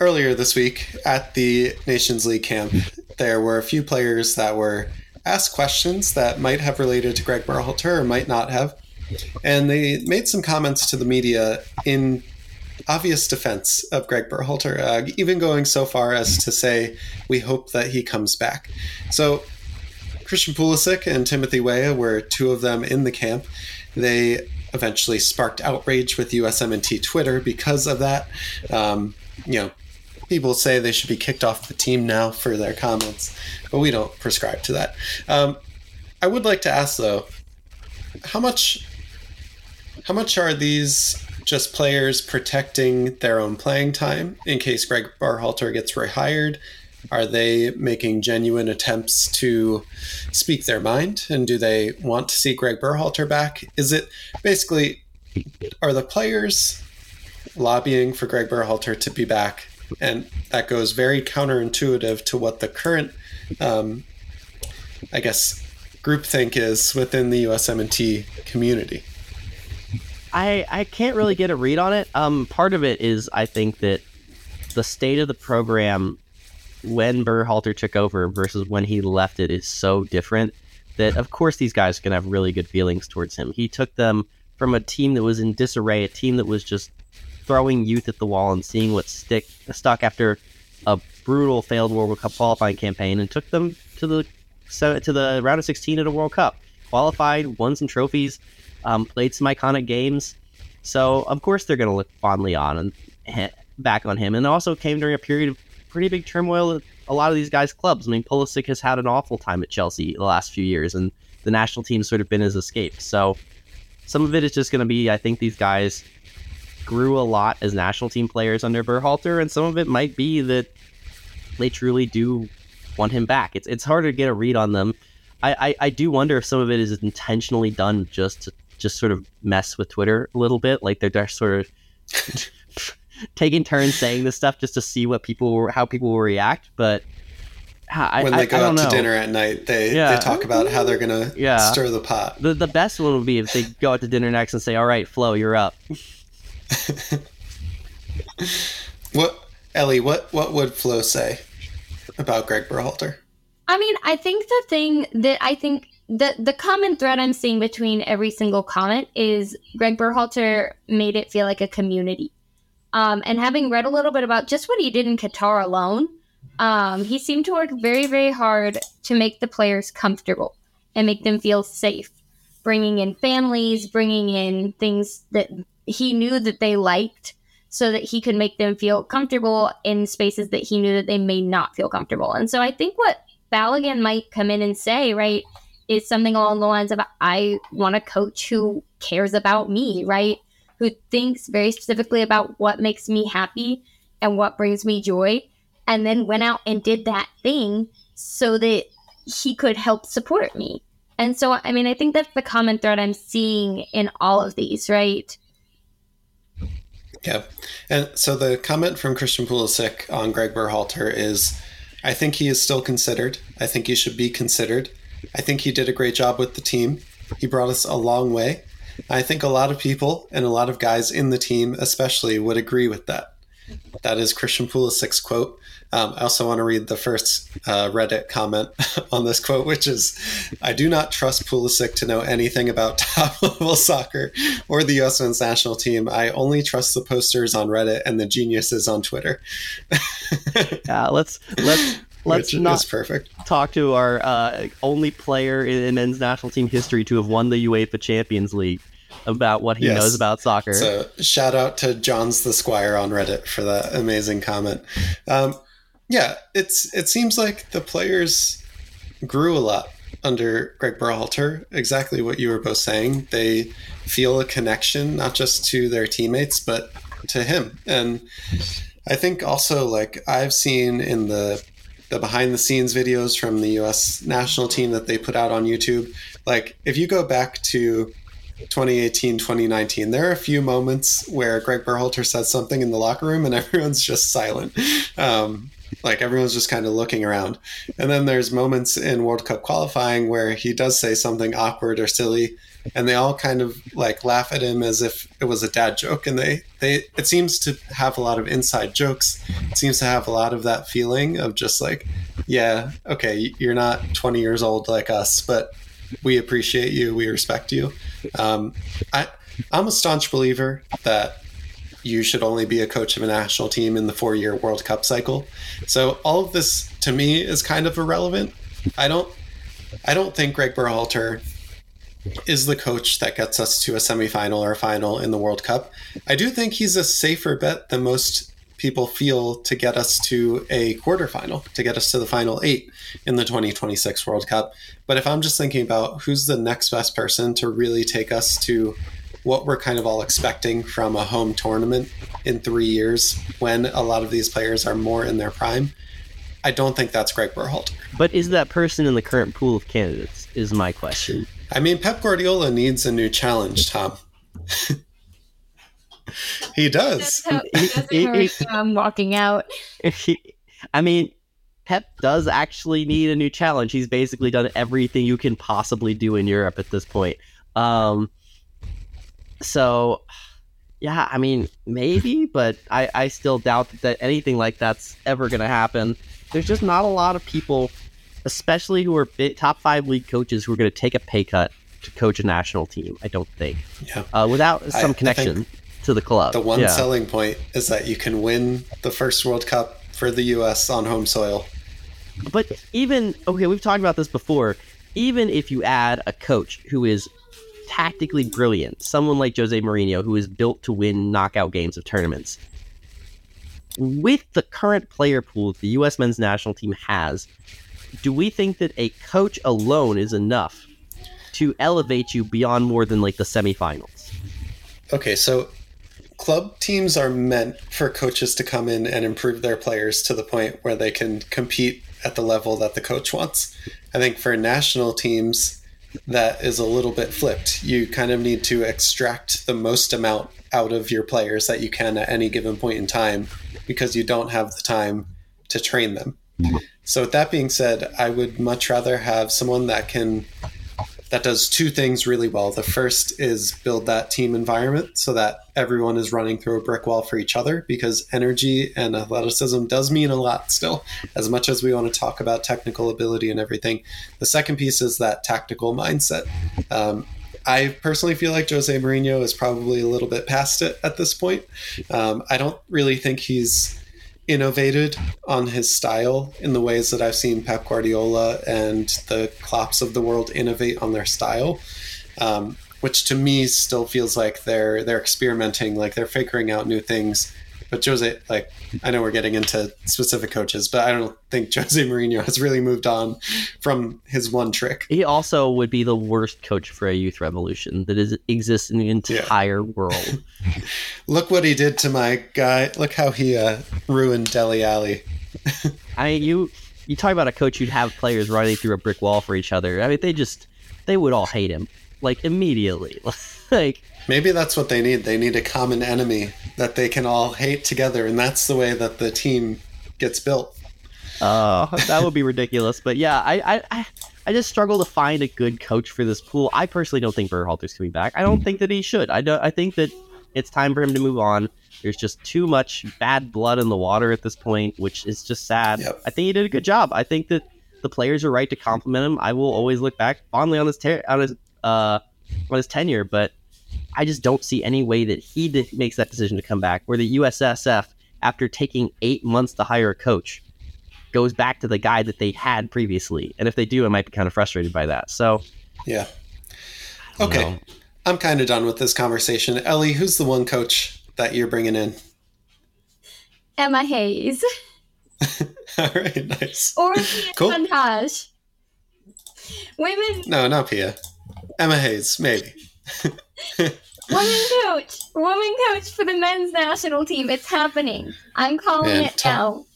earlier this week at the Nations League camp, there were a few players that were asked questions that might have related to Gregg Berhalter or might not have. And they made some comments to the media in obvious defense of Gregg Berhalter, uh, even going so far as to say, we hope that he comes back. So, Christian Pulisic and Timothy Weah were two of them in the camp. They eventually sparked outrage with USMNT Twitter because of that. Um, you know, people say they should be kicked off the team now for their comments, but we don't prescribe to that. Um, I would like to ask though, how much, how much are these just players protecting their own playing time in case Gregg Berhalter gets rehired? Are they making genuine attempts to speak their mind? And do they want to see Gregg Berhalter back? Is it basically, are the players lobbying for Gregg Berhalter to be back? And that goes very counterintuitive to what the current, um, I guess, groupthink is within the USMNT community. I I can't really get a read on it. Um, part of it is I think that the state of the program when Berhalter took over versus when he left it is so different that of course these guys can have really good feelings towards him. He took them from a team that was in disarray, a team that was just throwing youth at the wall and seeing what stick stuck after a brutal failed World Cup qualifying campaign, and took them to the to the round of 16 at a World Cup. Qualified, won some trophies, um, played some iconic games. So of course they're going to look fondly on and back on him, and also came during a period of pretty big turmoil at a lot of these guys' clubs. I mean, Pulisic has had an awful time at Chelsea the last few years, and the national team's sort of been his escape. So some of it is just going to be, I think these guys grew a lot as national team players under Berhalter, and some of it might be that they truly do want him back. It's it's harder to get a read on them. I, I, I do wonder if some of it is intentionally done just to just sort of mess with Twitter a little bit. Like they're just sort of [laughs] taking turns saying this stuff just to see what people how people will react. But I, when they go out know. to dinner at night, they yeah. they talk about how they're gonna yeah. stir the pot. The the best one would be if they go out to dinner next and say, "All right, Flo, you're up." [laughs] what Ellie? What what would Flo say about Gregg Berhalter? I mean, I think the thing that I think the the common thread I'm seeing between every single comment is Gregg Berhalter made it feel like a community. Um, and having read a little bit about just what he did in Qatar alone, um, he seemed to work very, very hard to make the players comfortable and make them feel safe, bringing in families, bringing in things that he knew that they liked so that he could make them feel comfortable in spaces that he knew that they may not feel comfortable. And so I think what Balogun might come in and say, right, is something along the lines of I want a coach who cares about me, right? Who thinks very specifically about what makes me happy and what brings me joy, and then went out and did that thing so that he could help support me. And so, I mean, I think that's the common thread I'm seeing in all of these, right? Yeah. And so the comment from Christian Pulisic on Gregg Berhalter is I think he is still considered. I think he should be considered. I think he did a great job with the team. He brought us a long way. I think a lot of people and a lot of guys in the team, especially, would agree with that. That is Christian Pulisic's quote. Um, I also want to read the first uh, Reddit comment [laughs] on this quote, which is I do not trust Pulisic to know anything about [laughs] top level soccer or the U.S. men's national team. I only trust the posters on Reddit and the geniuses on Twitter. [laughs] yeah, let's let's let's Which not perfect. talk to our uh, only player in men's national team history to have won the UEFA Champions League about what he yes. knows about soccer. So shout out to John's the Squire on Reddit for that amazing comment. Um, yeah, it's it seems like the players grew a lot under Gregg Berhalter. Exactly what you were both saying. They feel a connection not just to their teammates but to him. And I think also like I've seen in the the behind the scenes videos from the US national team that they put out on YouTube. Like if you go back to 2018, 2019, there are a few moments where Gregg Berhalter says something in the locker room and [laughs] everyone's just silent. Um, like everyone's just kind of looking around. And then there's moments in World Cup qualifying where he does say something awkward or silly and they all kind of like laugh at him as if it was a dad joke and they they it seems to have a lot of inside jokes it seems to have a lot of that feeling of just like yeah okay you're not 20 years old like us but we appreciate you. We respect you. Um, i i'm a staunch believer that you should only be a coach of a national team in the four year world cup cycle. So all of this to me is kind of irrelevant. I don't i don't think Gregg Berhalter is the coach that gets us to a semifinal or a final in the World Cup. I do think he's a safer bet than most people feel to get us to a quarterfinal, to get us to the final eight in the 2026 World Cup. But if I'm just thinking about who's the next best person to really take us to what we're kind of all expecting from a home tournament in three years when a lot of these players are more in their prime, I don't think that's Gregg Berhalter. But is that person in the current pool of candidates? Is my question. I mean, Pep Guardiola needs a new challenge, Tom. [laughs] he does. I'm walking out. [laughs] I mean, Pep does actually need a new challenge. He's basically done everything you can possibly do in Europe at this point. Um, so, yeah, I mean, maybe, but I, I still doubt that anything like that's ever going to happen. There's just not a lot of people especially who are top five league coaches who are going to take a pay cut to coach a national team. I don't think. Yeah. Uh, without some I connection to the club. The one yeah. selling point is that you can win the first World Cup for the U.S. on home soil. But even okay, we've talked about this before. Even if you add a coach who is tactically brilliant, someone like Jose Mourinho, who is built to win knockout games of tournaments, with the current player pool the U.S. men's national team has, do we think that a coach alone is enough to elevate you beyond more than like the semifinals? Okay, so club teams are meant for coaches to come in and improve their players to the point where they can compete at the level that the coach wants. I think for national teams, that is a little bit flipped. You kind of need to extract the most amount out of your players that you can at any given point in time because you don't have the time to train them. Mm-hmm. So with that being said, I would much rather have someone that can that does two things really well. The first is build that team environment so that everyone is running through a brick wall for each other because energy and athleticism does mean a lot still, as much as we want to talk about technical ability and everything. The second piece is that tactical mindset. Um, I personally feel like Jose Mourinho is probably a little bit past it at this point. Um, I don't really think he's innovated on his style in the ways that I've seen Pep Guardiola and the Klopps of the world innovate on their style, um, which to me still feels like they're they're experimenting, like they're figuring out new things. But Jose, like I know we're getting into specific coaches, but I don't think [laughs] Jose Mourinho has really moved on from his one trick. He also would be the worst coach for a youth revolution that is exists in the entire yeah. world. [laughs] Look what he did to my guy. Look how he uh, ruined Dele Alli. [laughs] I mean, you you talk about a coach who'd have players running through a brick wall for each other. I mean, they just they would all hate him like immediately. like maybe that's what they need. They need a common enemy that they can all hate together, and that's the way that the team gets built. Oh, [laughs] that would be ridiculous. But yeah, I, I, I just struggle to find a good coach for this pool. I personally don't think Berhalter's coming back. I don't think that he should. I don't. I think that it's time for him to move on. There's just too much bad blood in the water at this point, which is just sad. Yep. I think he did a good job. I think that the players are right to compliment him. I will always look back fondly on his ter- on his uh on his tenure, but I just don't see any way that he did, makes that decision to come back. Where the USSF, after taking eight months to hire a coach, goes back to the guy that they had previously. And if they do, I might be kind of frustrated by that. So, yeah. Okay. Know. I'm kind of done with this conversation. Ellie, who's the one coach that you're bringing in? Emma Hayes. [laughs] [laughs] All right, nice. Or Pia cool. Montage. Women. No, not Pia. Emma Hayes, maybe. [laughs] Woman coach, woman coach for the men's national team. It's happening. I'm calling Man, it talk, now.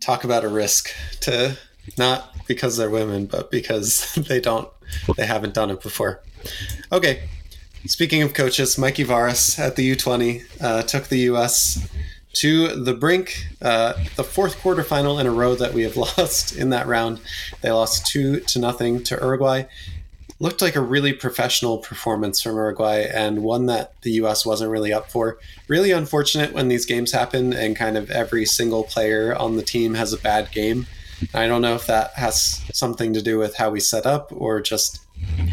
Talk about a risk to not because they're women, but because [laughs] they don't, they haven't done it before. Okay. Speaking of coaches, Mikey Varas at the U20 uh, took the U.S. to the brink, uh, the fourth quarterfinal in a row that we have [laughs] lost in that round. They lost two to nothing to Uruguay looked like a really professional performance from Uruguay and one that the US wasn't really up for. Really unfortunate when these games happen and kind of every single player on the team has a bad game. I don't know if that has something to do with how we set up or just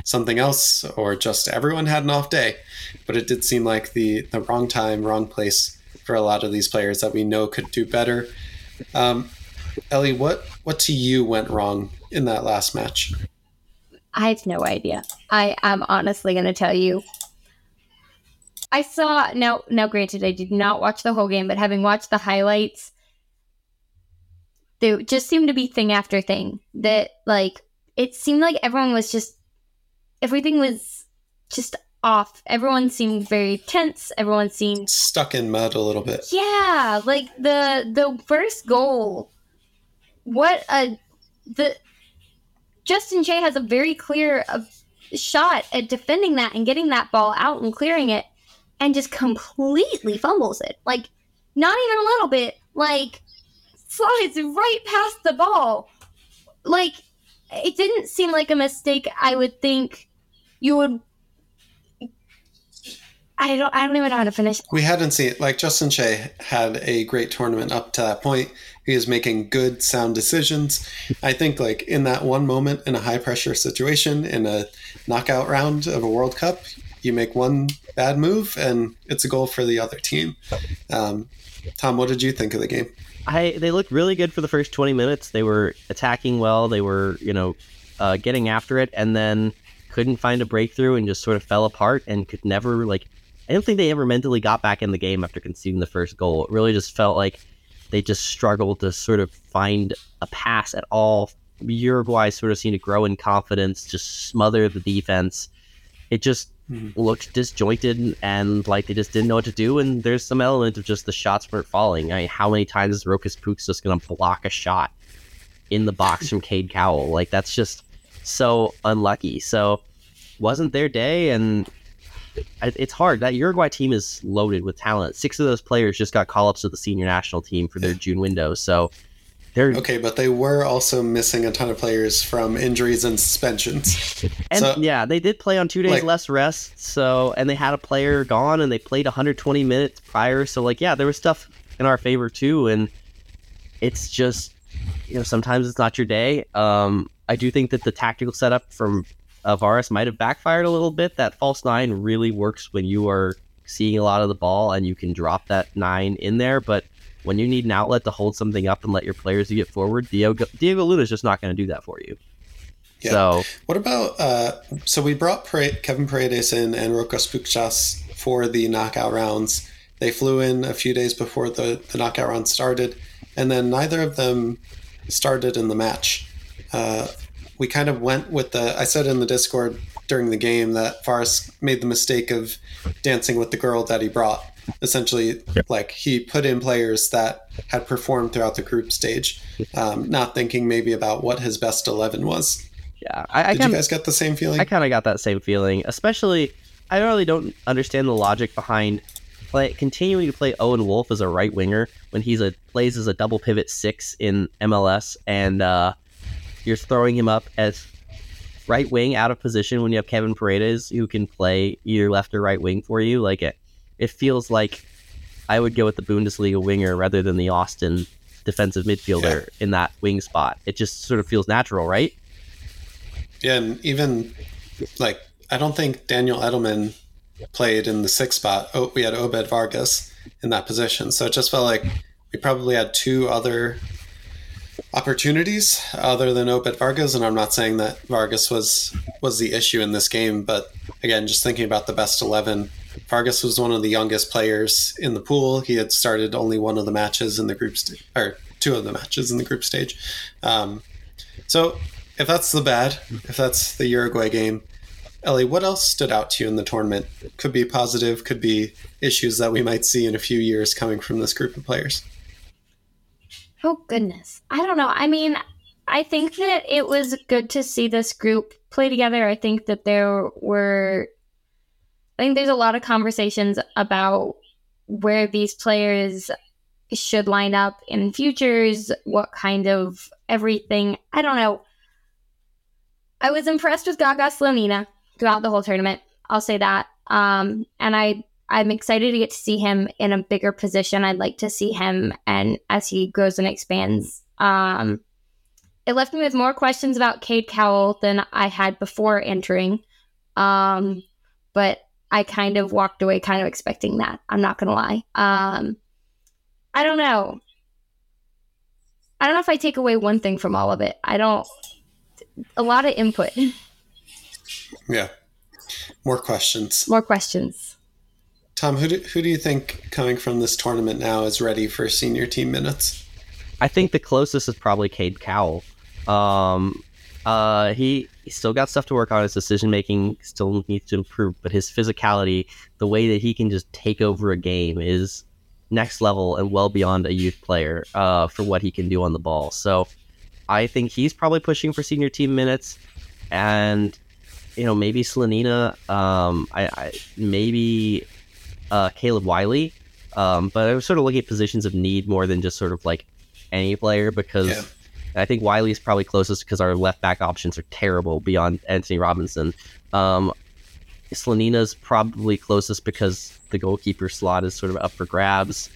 something else or just everyone had an off day. But it did seem like the, the wrong time, wrong place for a lot of these players that we know could do better. Um, Ellie, what, what to you went wrong in that last match? I have no idea. I am honestly going to tell you. I saw now. Now, granted, I did not watch the whole game, but having watched the highlights, there just seemed to be thing after thing that like it seemed like everyone was just everything was just off. Everyone seemed very tense. Everyone seemed stuck in mud a little bit. Yeah, like the the first goal. What a the Justin Che has a very clear uh, shot at defending that and getting that ball out and clearing it and just completely fumbles it. Like, not even a little bit. Like, slides right past the ball. Like, it didn't seem like a mistake I would think you would I don't I don't even know how to finish. We hadn't seen it. like Justin Che had a great tournament up to that point. He was making good sound decisions. I think like in that one moment in a high pressure situation in a knockout round of a World Cup, you make one bad move and it's a goal for the other team. Um, Tom, what did you think of the game? I they looked really good for the first 20 minutes. They were attacking well. They were, you know, uh, getting after it, and then couldn't find a breakthrough and just sort of fell apart and could never like. I don't think they ever mentally got back in the game after conceding the first goal. It really just felt like they just struggled to sort of find a pass at all. Uruguay sort of seemed to grow in confidence, just smother the defense. It just mm-hmm. looked disjointed and like they just didn't know what to do. And there's some element of just the shots weren't falling. I mean, how many times is Rokas Puk's just going to block a shot in the box from Cade Cowell? Like that's just so unlucky. So wasn't their day, and it's hard. That Uruguay team is loaded with talent. Six of those players just got call ups to the senior national team for their June window. So they're okay, but they were also missing a ton of players from injuries and suspensions. [laughs] And so, yeah, they did play on two days like, less rest. So and they had a player gone, and they played 120 minutes prior. So like, yeah, there was stuff in our favor too, and it's just you know sometimes it's not your day. Um, I do think that the tactical setup from Varas might have backfired a little bit. That false nine really works when you are seeing a lot of the ball and you can drop that nine in there. But when you need an outlet to hold something up and let your players get forward, Diego, Diego Luna is just not going to do that for you. Yeah. So, what about? Uh, so we brought Kevin Paredes in and Rokas Pukštas for the knockout rounds. They flew in a few days before the, the knockout round started, and then neither of them started in the match. Uh, we kind of went with the. I said in the Discord during the game that Varas made the mistake of dancing with the girl that he brought. Essentially, yep. like he put in players that had performed throughout the group stage, um, not thinking maybe about what his best eleven was. Yeah, I, I did kinda, you guys get the same feeling? I kind of got that same feeling, especially. I really don't understand the logic behind play, continuing to play Owen Wolff as a right winger when he's a plays as a double pivot six in MLS and uh, you're throwing him up as right wing out of position when you have Kevin Paredes who can play either left or right wing for you. Like it, it feels like I would go with the Bundesliga winger rather than the Austin defensive midfielder yeah. in that wing spot. It just sort of feels natural, right? Yeah, and even like I don't think Daniel Edelman played in the sixth spot. Oh, we had Obed Vargas in that position, so it just felt like we probably had two other opportunities other than Obed Vargas, and I'm not saying that Vargas was was the issue in this game, but again, just thinking about the best eleven, Vargas was one of the youngest players in the pool. He had started only one of the matches in the group stage, or two of the matches in the group stage. Um, so, if that's the bad, if that's the Uruguay game, Ellie, what else stood out to you in the tournament? Could be positive, could be issues that we might see in a few years coming from this group of players. Oh, goodness. I don't know. I mean, I think that it was good to see this group play together. I think that there were, I think there's a lot of conversations about where these players should line up in futures, what kind of everything. I don't know. I was impressed with Gaga Slonina throughout the whole tournament. I'll say that. Um, and I I'm excited to get to see him in a bigger position. I'd like to see him and as he grows and expands. Um, it left me with more questions about Cade Cowell than I had before entering. Um, but I kind of walked away kind of expecting that. I'm not going to lie. Um, I don't know. I don't know if I take away one thing from all of it. I don't, a lot of input. Yeah. More questions. More questions. Tom, who do, who do you think coming from this tournament now is ready for senior team minutes? I think the closest is probably Cade Cowell. Um, uh, he, he still got stuff to work on. His decision making still needs to improve, but his physicality, the way that he can just take over a game, is next level and well beyond a youth player uh, for what he can do on the ball. So I think he's probably pushing for senior team minutes, and you know maybe Slonina. Um, I, I maybe uh, Caleb Wiley. Um, but I was sort of looking at positions of need more than just sort of like any player because yeah. I think Wiley is probably closest because our left back options are terrible beyond Anthony Robinson. Um, Slonina's probably closest because the goalkeeper slot is sort of up for grabs.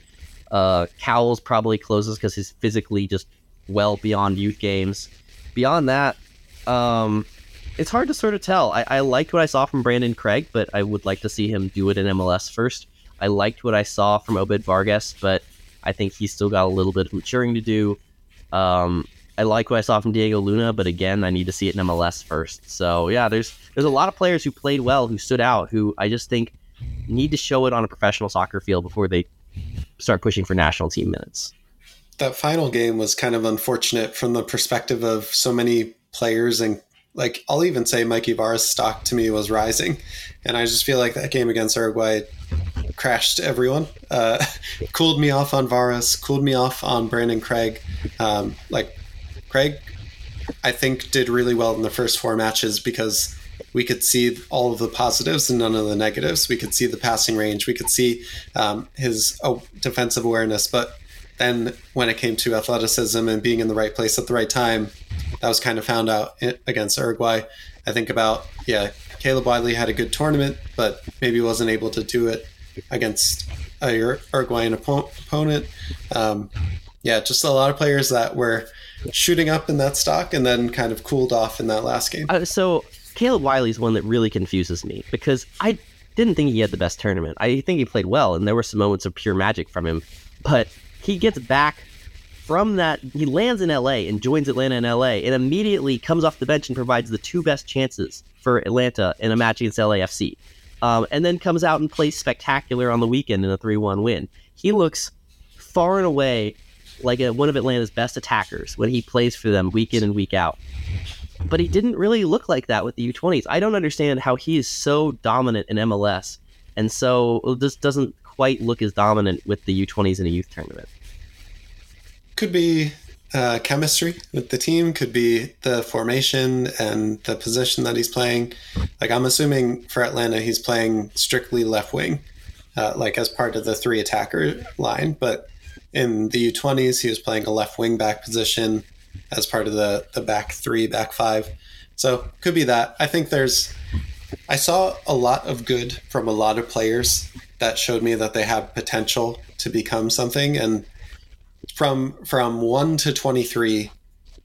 Uh, Cowell's probably closest because he's physically just well beyond youth games. Beyond that, um, it's hard to sort of tell. I, I liked what I saw from Brandan Craig, but I would like to see him do it in MLS first. I liked what I saw from Obed Vargas, but I think he's still got a little bit of maturing to do. Um, I like what I saw from Diego Luna, but again, I need to see it in MLS first. So yeah, there's there's a lot of players who played well, who stood out, who I just think need to show it on a professional soccer field before they start pushing for national team minutes. That final game was kind of unfortunate from the perspective of so many players and like I'll even say Mikey Vara's stock to me was rising, and I just feel like that game against Uruguay crashed everyone. Uh, [laughs] cooled me off on Varas, cooled me off on Brandan Craig. Um, like Craig, I think did really well in the first four matches because we could see all of the positives and none of the negatives. We could see the passing range, we could see um, his oh, defensive awareness, but then when it came to athleticism and being in the right place at the right time, that was kind of found out against Uruguay. I think about yeah, Caleb Wiley had a good tournament, but maybe wasn't able to do it against a Uruguayan opponent. Um, yeah, just a lot of players that were shooting up in that stock and then kind of cooled off in that last game. Uh, so Caleb Wiley's one that really confuses me because I didn't think he had the best tournament. I think he played well, and there were some moments of pure magic from him. But he gets back from that. He lands in LA and joins Atlanta in LA, and immediately comes off the bench and provides the two best chances for Atlanta in a match against LAFC. Um, and then comes out and plays spectacular on the weekend in a 3 1 win. He looks far and away like a, one of Atlanta's best attackers when he plays for them week in and week out. But he didn't really look like that with the U20s. I don't understand how he is so dominant in MLS and so just doesn't quite look as dominant with the U20s in a youth tournament. Could be uh, chemistry with the team, could be the formation and the position that he's playing. Like I'm assuming for Atlanta, he's playing strictly left wing, uh, like as part of the three attacker line. But in the U20s, he was playing a left wing back position as part of the the back three, back five. So could be that. I think there's. I saw a lot of good from a lot of players that showed me that they have potential to become something. And from from one to twenty three,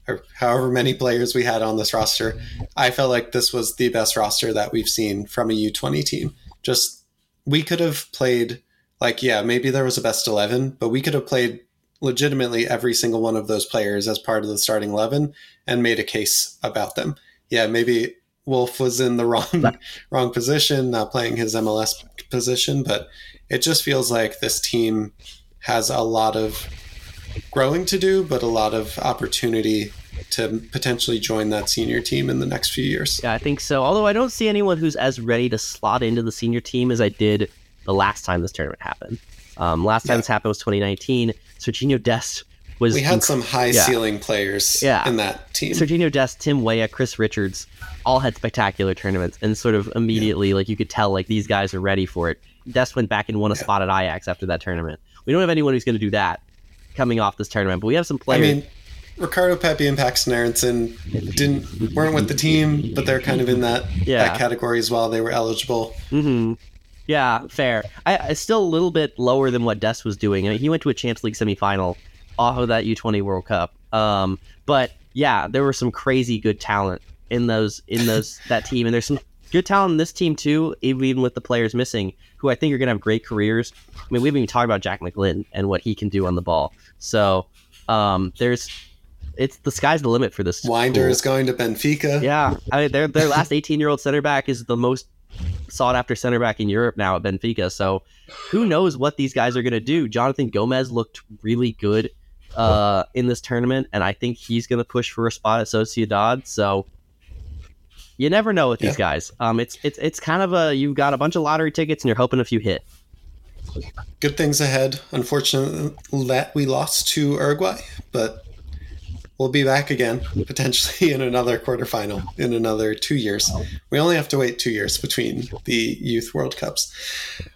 or however many players we had on this roster, I felt like this was the best roster that we've seen from a U twenty team. Just we could have played like yeah, maybe there was a best 11, but we could have played legitimately every single one of those players as part of the starting 11 and made a case about them. Yeah, maybe Wolff was in the [laughs] wrong wrong position, not playing his MLS position, but it just feels like this team has a lot of growing to do, but a lot of opportunity to potentially join that senior team in the next few years. Yeah, I think so. Although I don't see anyone who's as ready to slot into the senior team as I did the last time this tournament happened. Um, last time yeah. this happened was 2019. Sergiño Dest was. We had inc- some high yeah. ceiling players yeah. in that team. Sergiño Dest, Tim Weah, Chris Richards, all had spectacular tournaments, and sort of immediately, yeah. like you could tell, like these guys are ready for it. Dest went back and won a spot at Ajax after that tournament. We don't have anyone who's going to do that coming off this tournament, but we have some players. I mean, Ricardo Pepi and Paxton Aaronson didn't weren't with the team, but they're kind of in that yeah. that category as well. They were eligible. Mm-hmm. Yeah, fair. I, I still a little bit lower than what Dest was doing. I mean, he went to a Champions League semifinal off of that U20 World Cup. Um, but yeah, there were some crazy good talent in those in those [laughs] that team, and there's some good talent in this team too, even with the players missing, who I think are going to have great careers. I mean, we haven't even talked about Jack McGlynn and what he can do on the ball. So um, there's it's the sky's the limit for this. Wynder school. is going to Benfica. Yeah, I mean, their their last 18 year old center back is the most sought after center back in Europe now at Benfica. So who knows what these guys are going to do? Jonathan Gomez looked really good uh, in this tournament, and I think he's going to push for a spot at Sociedad. So you never know with yeah. these guys. Um, it's it's it's kind of a you've got a bunch of lottery tickets and you're hoping a few hit. Good things ahead. Unfortunately, that we lost to Uruguay, but we'll be back again, potentially [laughs] in another quarterfinal in another two years. We only have to wait two years between the Youth World Cups.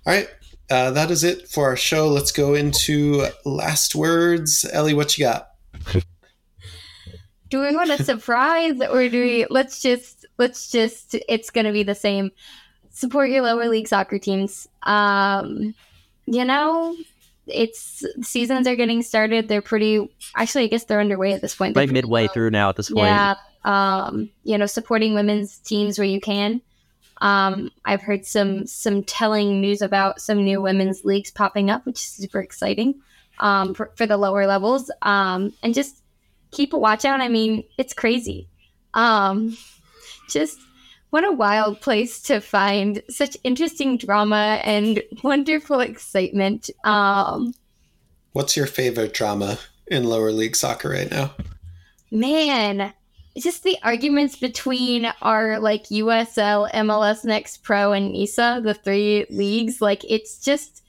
All right. Uh, that is it for our show. Let's go into last words. Ellie, what you got? do we want a surprise or do we let's just let's just it's gonna be the same support your lower league soccer teams. Um, you know, it's seasons are getting started. They're pretty. Actually, I guess they're underway at this point. They're midway through now at this point. Yeah. Um, you know, supporting women's teams where you can. Um, I've heard some some telling news about some new women's leagues popping up, which is super exciting um, for, for the lower levels. Um, and just keep a watch out. I mean, it's crazy. Um, [laughs] just what a wild place to find such interesting drama and wonderful excitement. Um, What's your favorite drama in lower league soccer right now? Man, just the arguments between our like USL, MLS Next Pro, and NISA, the three leagues. Like it's just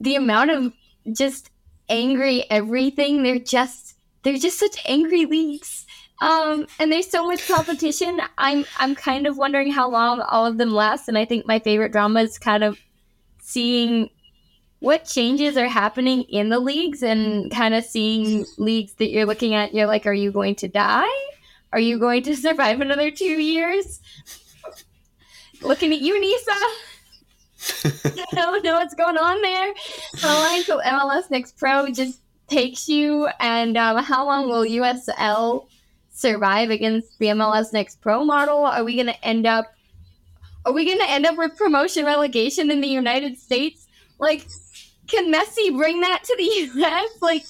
the amount of just angry everything. They're just they're just such angry leagues. Um, and there's so much competition. I'm I'm kind of wondering how long all of them last. And I think my favorite drama is kind of seeing what changes are happening in the leagues and kind of seeing leagues that you're looking at. You're like, are you going to die? Are you going to survive another two years? Looking at you, Nisa. I don't know what's going on there. How long until MLS Next Pro just takes you, and um, how long will USL survive against the MLS Next Pro model? Are we going to end up? Are we going to end up with promotion relegation in the United States? Like, can Messi bring that to the [laughs] US? Like,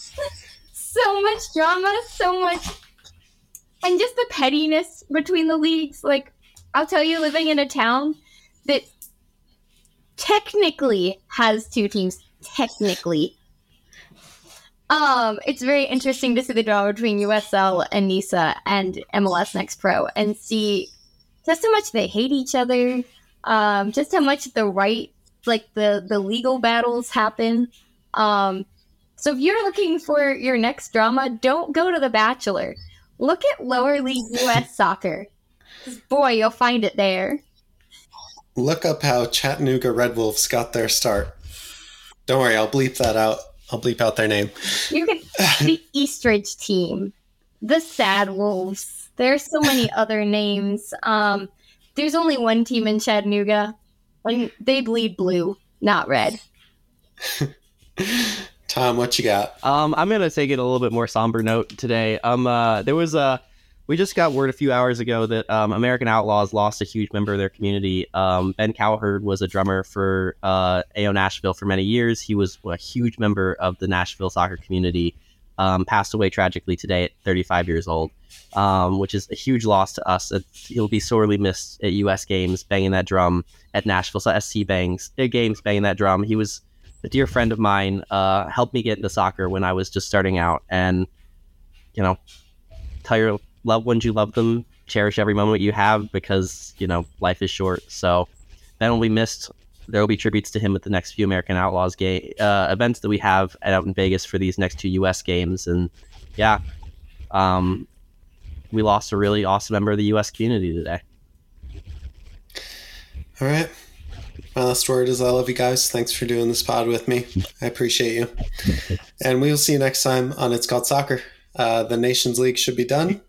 so much drama, so much and just the pettiness between the leagues. Like, I'll tell you, living in a town that technically has two teams, technically, um, it's very interesting to see the drama between USL and NISA and MLS Next Pro and see just how much they hate each other, um, just how much the right, like the the legal battles happen. Um, so if you're looking for your next drama, don't go to The Bachelor Look at lower league [laughs] US soccer. Boy, you'll find it there. Look up how Chattanooga Red Wolves got their start. Don't worry, I'll bleep that out. I'll bleep out their name. You can the [laughs] Eastridge team, the Sad Wolves. There's so many [laughs] other names. Um, there's only one team in Chattanooga, and they bleed blue, not red. Tom, what you got? Um, I'm gonna take it a little bit more somber note today. Um, uh, there was a we just got word a few hours ago that um, American Outlaws lost a huge member of their community. Um, ben Cowherd was a drummer for uh, AO Nashville for many years. He was a huge member of the Nashville soccer community. Um, passed away tragically today at 35 years old, um, which is a huge loss to us. He'll be sorely missed at U.S. games, banging that drum at Nashville so SC bangs uh, games, banging that drum. He was a dear friend of mine uh, helped me get into soccer when I was just starting out. And, you know, tell your loved ones you love them, cherish every moment you have because, you know, life is short. So that will be missed. There will be tributes to him at the next few American Outlaws game uh, events that we have out in Vegas for these next two U.S. games. And yeah, um, we lost a really awesome member of the U.S. community today. All right. My last word is I love you guys. Thanks for doing this pod with me. I appreciate you. And we will see you next time on It's Called Soccer. Uh, the Nations League should be done,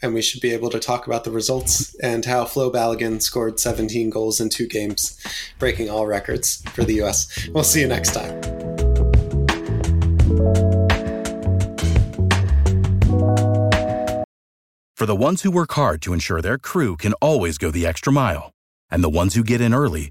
and we should be able to talk about the results and how Flo Balogun scored 17 goals in two games, breaking all records for the U.S. We'll see you next time. For the ones who work hard to ensure their crew can always go the extra mile, and the ones who get in early,